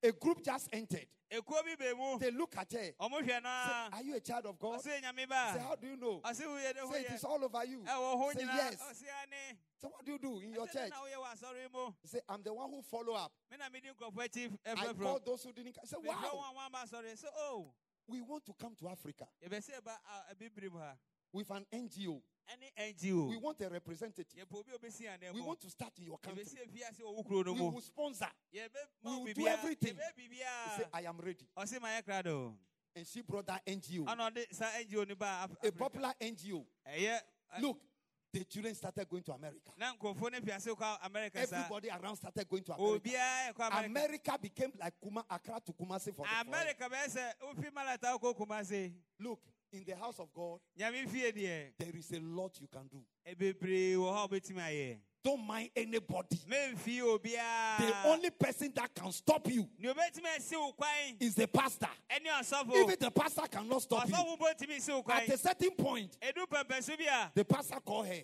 da kuro wɔ supermarket a group just entered. ekuo bi bɛ mu They look at her. Say, Are you a child of God? Say, ɔse nyame ba How do you know? ɔse woyɛ ne ho Say, It is all over you. Say, Yes. So, what do you do in your church? na woyɛ wɔ asɔre mu Say, I'm the one who follow up. me na medi nkurɔfoɔ akyi I called those who didn't come. Say, Wow, wɔn a wɔamba asɔre sɛ o we want to come to Africa yɛbɛ sɛ ɛba abibiri mu ha with an NGO. Any NGO. We want a representative. yɛpɛ obi a obɛsi anan We want to start in your country. yɛbɛsi efiase wɔ wo kuro no We will sponsor. We will do everything. He I am ready. Oh, yɛ kra oh. And she brought that NGO, ɔna ɔde saa ngo no ba Af- a popular NGO. ɛyɛ eh, eh. Look, the children started going to America. na nkurɔfoɔ no fiase kɔ america Everybody around started going to America. Eh, america America became like Kuma, Accra to Kumasi for the foreign. america bɛyɛ sɛ wofi malata wokɔ kumase Look, in the house of God, nyame fie deɛ there is a lot you can do. ɛbebree wɔ hɔ a wobɛtumi ayɛ Don't mind anybody. The only person that can stop you nea obɛtumi asi wo kwan is the pastor. Even the pastor cannot stop you. ɔsɔfo mpo ntumi si wo kwan At a certain point, ɛdu pɛmpɛso bi a the pastor called her.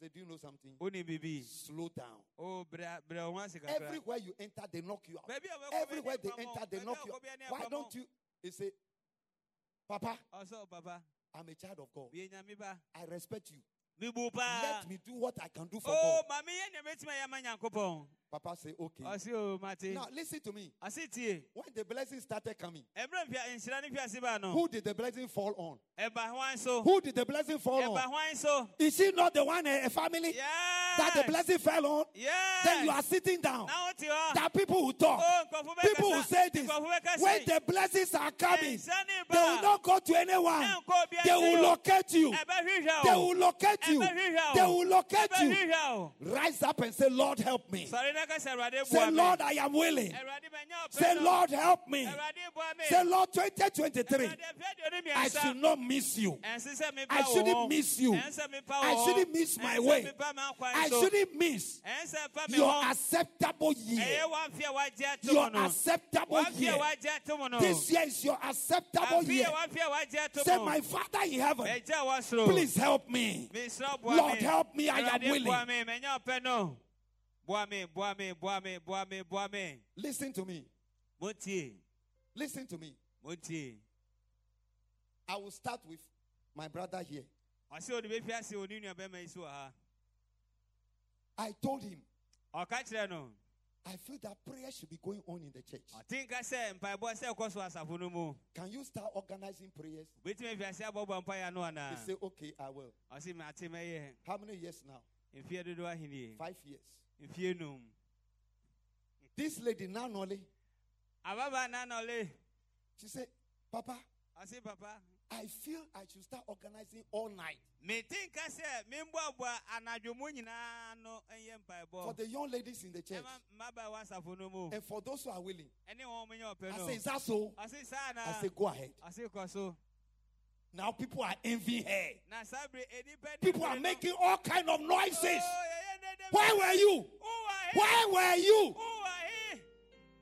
Say, Do you know something? Slow down. o brɛ brɛ wo ho ase kakra Everywhere you enter, they knock you out. Baabi a wɔkɔ Everywhere they enter, they knock you out. Why don't you? He say, Papa, oh, ɔsɔ papa I'm a child of God. meyɛ nyame ba I respect you. Let me do what I can do for o God. ma meyɛ nea mɛtumi ayɛ ma nyankopɔn Papa say, okay. Oh, ɔse o mate Now listen to me. When the blessing started coming, ɛberɛ mfia nhyira ne fiase ba no who did the blessing fall on? ɛba hwan so Who did the blessing fall on? Is she not the one, a a family that the blessing fell on? yes Then you are sitting down. na wote hɔ That people will talk. o nkurɔfo bɛkasa People will say this. When the blessings are coming, they will not go to anyone. They will locate you. They will locate you. They will locate you. Rise up and say, Lord, help me. sɔre na ka sɛ awurade Say, Lord, I am willing. awurade manya ɔpɛ Say. Lord, help me. awurade boa me Say, Lord, 2023, awurade afei aduonu I should not miss you. ɛnse sɛ mepa I shouldn't miss you. ɛnsɛ mepa wo I shouldn't miss my way. m'akwan I shouldn't miss ɛnsɛ pa me your acceptable year. ɛyɛ wamfe a wagye ato Your acceptable year. wagye ato mu no This year is your acceptable year. a wamfe a wagye ato Say, my Father in heaven, soro please help me. Lord, help me. I am willing. Listen to me. Listen to me. I will start with my brother here. I told him, ɔka kyerɛ no I feel that prayer should be going on in the church. ɔtenka sɛ mpaebɔ sɛ ɛkɔ so asafo no mu Can you start organizing prayers? wobɛtumi afi ase abɔbɔ mpaeɛ no He say, okay, I will. ɔse mate mɛyɛ How many years now? mfeɛ dodoɔ ahenie Five years. This lady, Nanole, ababa na nɔle she said, Papa, ɔse papa I feel I should start organizing all night metenka sɛ memboaboa anadwo mu nyinaa no ɛnyɛ for the young ladies in the church ɛma mmabaawa asafo no mu and for those who are willing. ɛne wɔn menya ɔpɛ I say, Is that so? ɔse saa na I say, Go ahead. ɔse kɔ so Now people are envying her. na saa bere enipa People are making all kind of noises. Oh, Where Where were you? Where were you?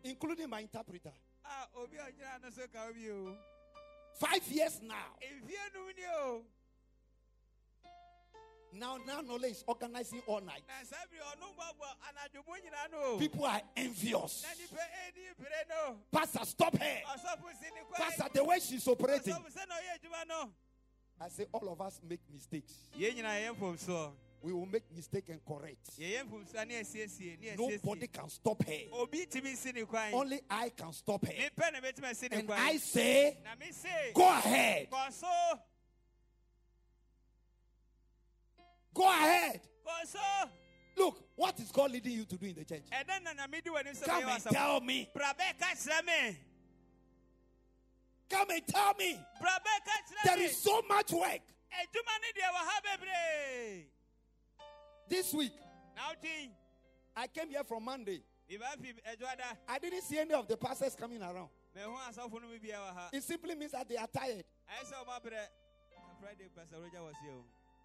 Including my interpreter. Ah, Five years now. Efie num ni. Now, now knowledge is organizing all night. Na saa bere ɔno bɔbɔ anadwo mu nyinaa no. People are envious. Na nipa eni eh, pere no. Pastor, stop her. Ɔsɔfo si ni kwan. Pastor, eh. the way she's operating. Ɔsɔfo sɛ na ɔyɛ adwuma no. I say all of us make mistakes. Yɛn nyinaa yɛyɛ mfomsoɔ We will make mistake and correct. yɛyɛ mfomsoɔ ne asiesie ne Nobody can stop her. obi tumi si ne kwan Only I can stop her. mepɛ na bɛtumi asi ne And I say, na me se go ahead. Go ahead. Look, what is God leading you to do in the church? ɛdɛn na na medi w'anim sɛ Come and tell me. bra bɛka kyerɛ me Come and tell me. bra bɛka kyerɛ There is so much work. This week, na wotwi I came here from Monday. adwoada I didn't see any of the pastors coming around. mehu asɔfo no mu bia wɔ ha It simply means that they are tired. ɛyɛ sɛ ɔmabrɛ friday pastor roger sie o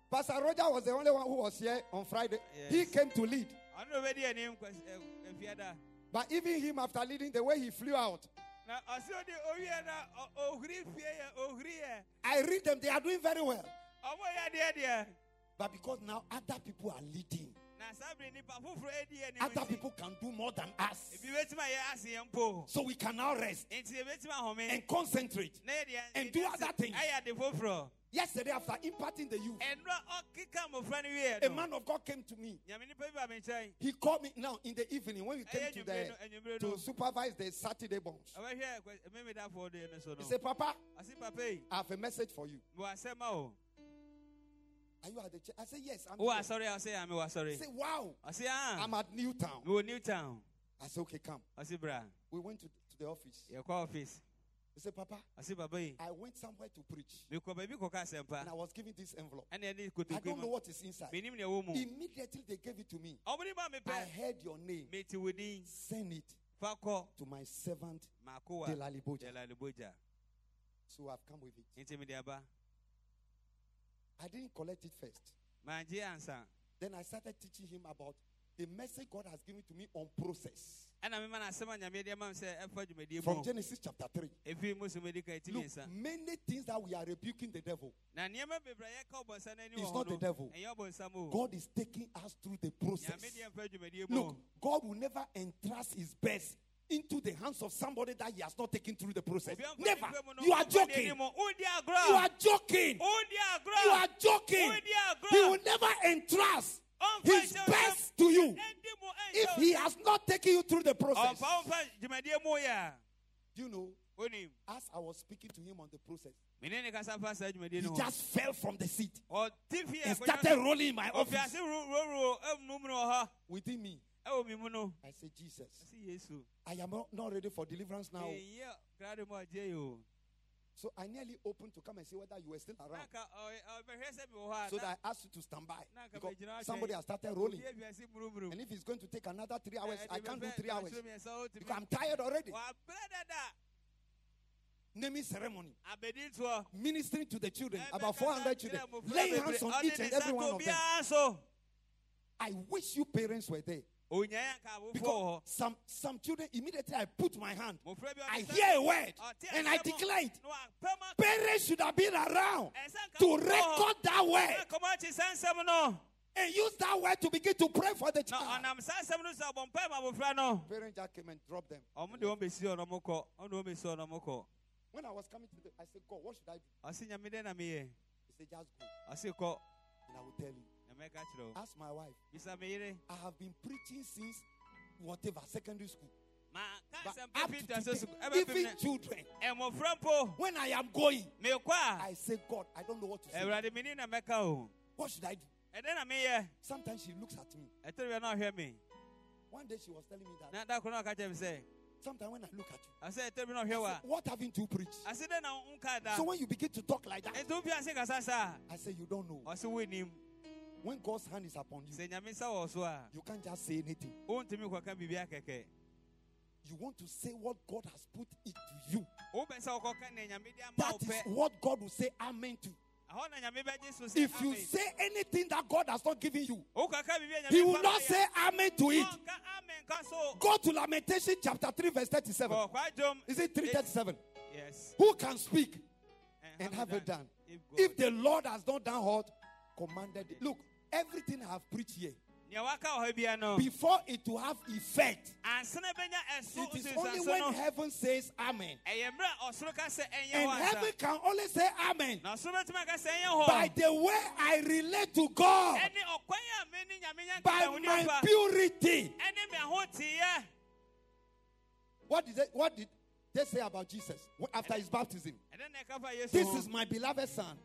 Pastor Roger was the only one who was here on Friday. He came to lead. ɔno na obɛdi anim kwasi- ɛ- afiada But even him, after leading, the way he flew out, na ɔse ɔde owie na ɔ- ɔhuri fie yɛ ɔhuri yɛ I read them. They are doing very well. Ɔmo yɛ adeɛ deɛ But because now other people are leading, na saa bere nipa foforɔ adi anim other people can do more than us. ebi bɛtumi ayɛ ase yɛn mpo So we can now rest nti ebɛtumi ahome and concentrate. na yɛ deɛ and do other things. ayɛ ade foforɔ Yesterday, after imparting the youth, ɛnura ɔkeka mmɔfra no wie a man of God came to me. nyame nipa bi ba me nkyɛn He called me now in the evening when we came to the to supervise the Saturday bonds. ɔbɛhwɛ kwasi- memedafoɔ deɛ no so He said, Papa, ɔse papa yi I have a message for you. Are you at the church? I said, Yes, I'm wowɔ here. asɔre a ɔse a mewɔ He asɔre said, Wow, ɔse a ah. I'm at Newtown. mewɔ newtown I said, Okay, come. ɔse bra We went to, to the office. yɛkɔ office He said, Papa, I papa yi eh. I went somewhere to preach mekɔ baabi kɔka and I was given this envelope. I don't know what is inside. menim nea ɛwɔ mu Immediately they gave it to me. Oh, ma I heard your name. mete wo din Send it to my servant, maakowa Delali Boja. delale bogya So I've come with it. Nti mede aba I didn't collect it first. Then I started teaching him about the message God has given to me on process. ɛna mema no asɛm a nyame de ma m sɛ ɛfa dwumadie From Genesis chapter 3. ɛfiri mu so medi ka ɛtimi Look, many things that we are rebuking the devil. na nneɛma bebree a yɛka ɔbɔnsa no ani It's not the devil. ɛnyɛ ɔbɔnsam o God is taking us through the process. nyame deɛ mfa dwumadie mu Look, God will never entrust his best into the hands of somebody that he has not taken through the process. Never. nipa mu no, You are joking. You are joking. You are joking. He will never entrust his best to you Ɛndi mu, ɛnhyɛ if he has not taken you through the process. ɔmfa ɔmfa dwumadie mu yɛ Do you know, as I was speaking to him on the process, mene ne kasa fa saa dwumadie he just fell from the seat ɔte fie started rolling in my office within me. Ɛwɔ mi mu no I said, Jesus, I am not ready for deliverance now. ɛyɛ krado mu ɔgye yi o So I nearly opened to come and see whether you were still around. nanka ɔbɛhwɛ sɛ mi wɔ hɔ a So that I asked you to stand by. Because somebody has started rolling. Obi efi ase murumuru. And if it's going to take another three hours, Eh, I can't do three hours. atwerɛ mmiɛnsa, o tumi- Because I'm tired already. Naming ceremony, ministering to the children, about 400 children, laying hands on each and every one of them. I wish you parents were there. Onyaa ka abofo wɔ Because some, some children, immediately I put my hand, I hear a word, ah, and I declare it. na wapɛ mu aka- Parents should have been around eh, to record that Na word kɔmɔ akyi saa nsɛm no and use that word to begin to pray for the child. ɔnam saa nsɛm no so abɔ mpae ma abofra no Parents just came and dropped them. ɔmo de wɔn besi hɔ na ɔmo kɔ ɔmo de wɔn besi hɔ na ɔmo kɔ When I was coming to the, I said, God, what should I do? ɔsi nyame dɛ na meyɛ He said, just go. ɔsi kɔ And I will tell you. Na mɛka kyerɛ o Ask my wife. bisa me yere I have been preaching since whatever, secondary school. But nsɛm up to today, so ɛbɛ pɛpi even children, when I am going, I say, God, I don't know what to say. awurade meni na mɛka o What should I do? ɛdɛ na meyɛ Sometimes she looks at me. ɛtɔre bia na ɔhwɛ me One day she was telling me that na da koro na ɔka me sometimes when I look at you, I bi na ɔhwɛ I wa say, what haven't you preached? dɛ na nka da So when you begin to talk like that, ɛnti wopia ase kasa saa I say, you don't know. ɔse wonim When God's hand is upon you, sɛ nyame nsa wɔ so a you can't just say anything. wontumi kɔka biribi akɛkɛ You want to say what God has put into you. wobɛ sɛ wokɔka ne nyame de ama wo That is what God will say amen to. ɛhɔ na nyame bɛgye so sɛ If you say anything that God has not given you, wokɔka biribi a nyame He will not say amen to it. Ɔnka amen ka so Go to Lamentation chapter 3, verse 37. Is it 337? Eh, yes Who can speak eh, and have it done? if, If the Lord has not done what? Commanded it. Look, everything I have preached here, nea waka wɔ hɔ bia no before it will have effect. ansa na ɛbɛnya ɛso It is only when heaven says amen. ɛyɛ mmerɛ a ɔsoro ka sɛ ɛnyɛ And heaven can only say amen na ɔsoro bɛtumi aka sɛ ɛnyɛ by the way I relate to God, ɛne ɔkwan a mene nyame nya by my purity. ɛne me ahoteeɛ What did they, what did they say about Jesus after his baptism? ɛdɛ na ɛka fa yesu This is my beloved son,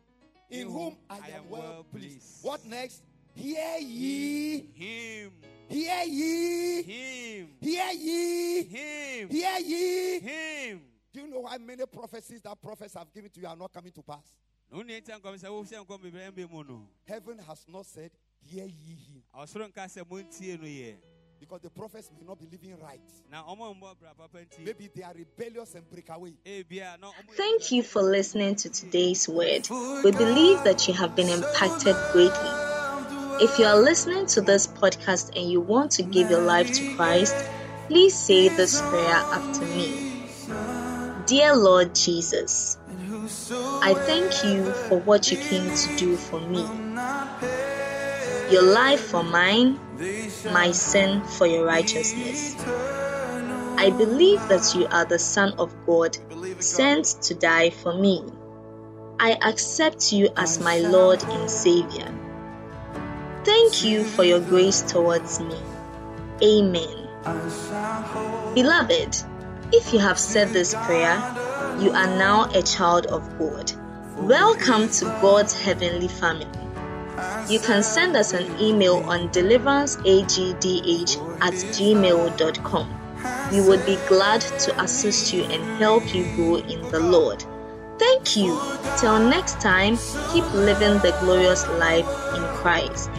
in whom I am well pleased. What next? Hear ye, him. Hear ye, him. Hear ye, him. Hear ye. him. Do you know why many prophecies that prophets have given to you are not coming to pass? na wonni ntia nkɔm sɛ wohyɛ nkɔm bebree mbɛ mu no Heaven has not said, Hear ye him. Ɔsoro nka sɛ montie no yɛ Because the prophets may not be living right. na ɔmo mbɔ bra papa nti Maybe they are rebellious and break away. ebia na ɔmo Thank you for listening to today's word. We believe that you have been impacted greatly. If you are listening to this podcast and you want to give your life to Christ, please say this prayer after me. Dear Lord Jesus, I thank you for what you came to do for me. Your life for mine, my sin for your righteousness. I believe that you are the Son of God, sent to die for me. I accept you as my Lord and Savior. Thank you for your grace towards me. Amen. Beloved, if you have said this prayer, you are now a child of God. Welcome to God's heavenly family. You can send us an email on deliveranceagdh at gmail.com. We would be glad to assist you and help you grow in the Lord. Thank you. Till next time, keep living the glorious life in Christ.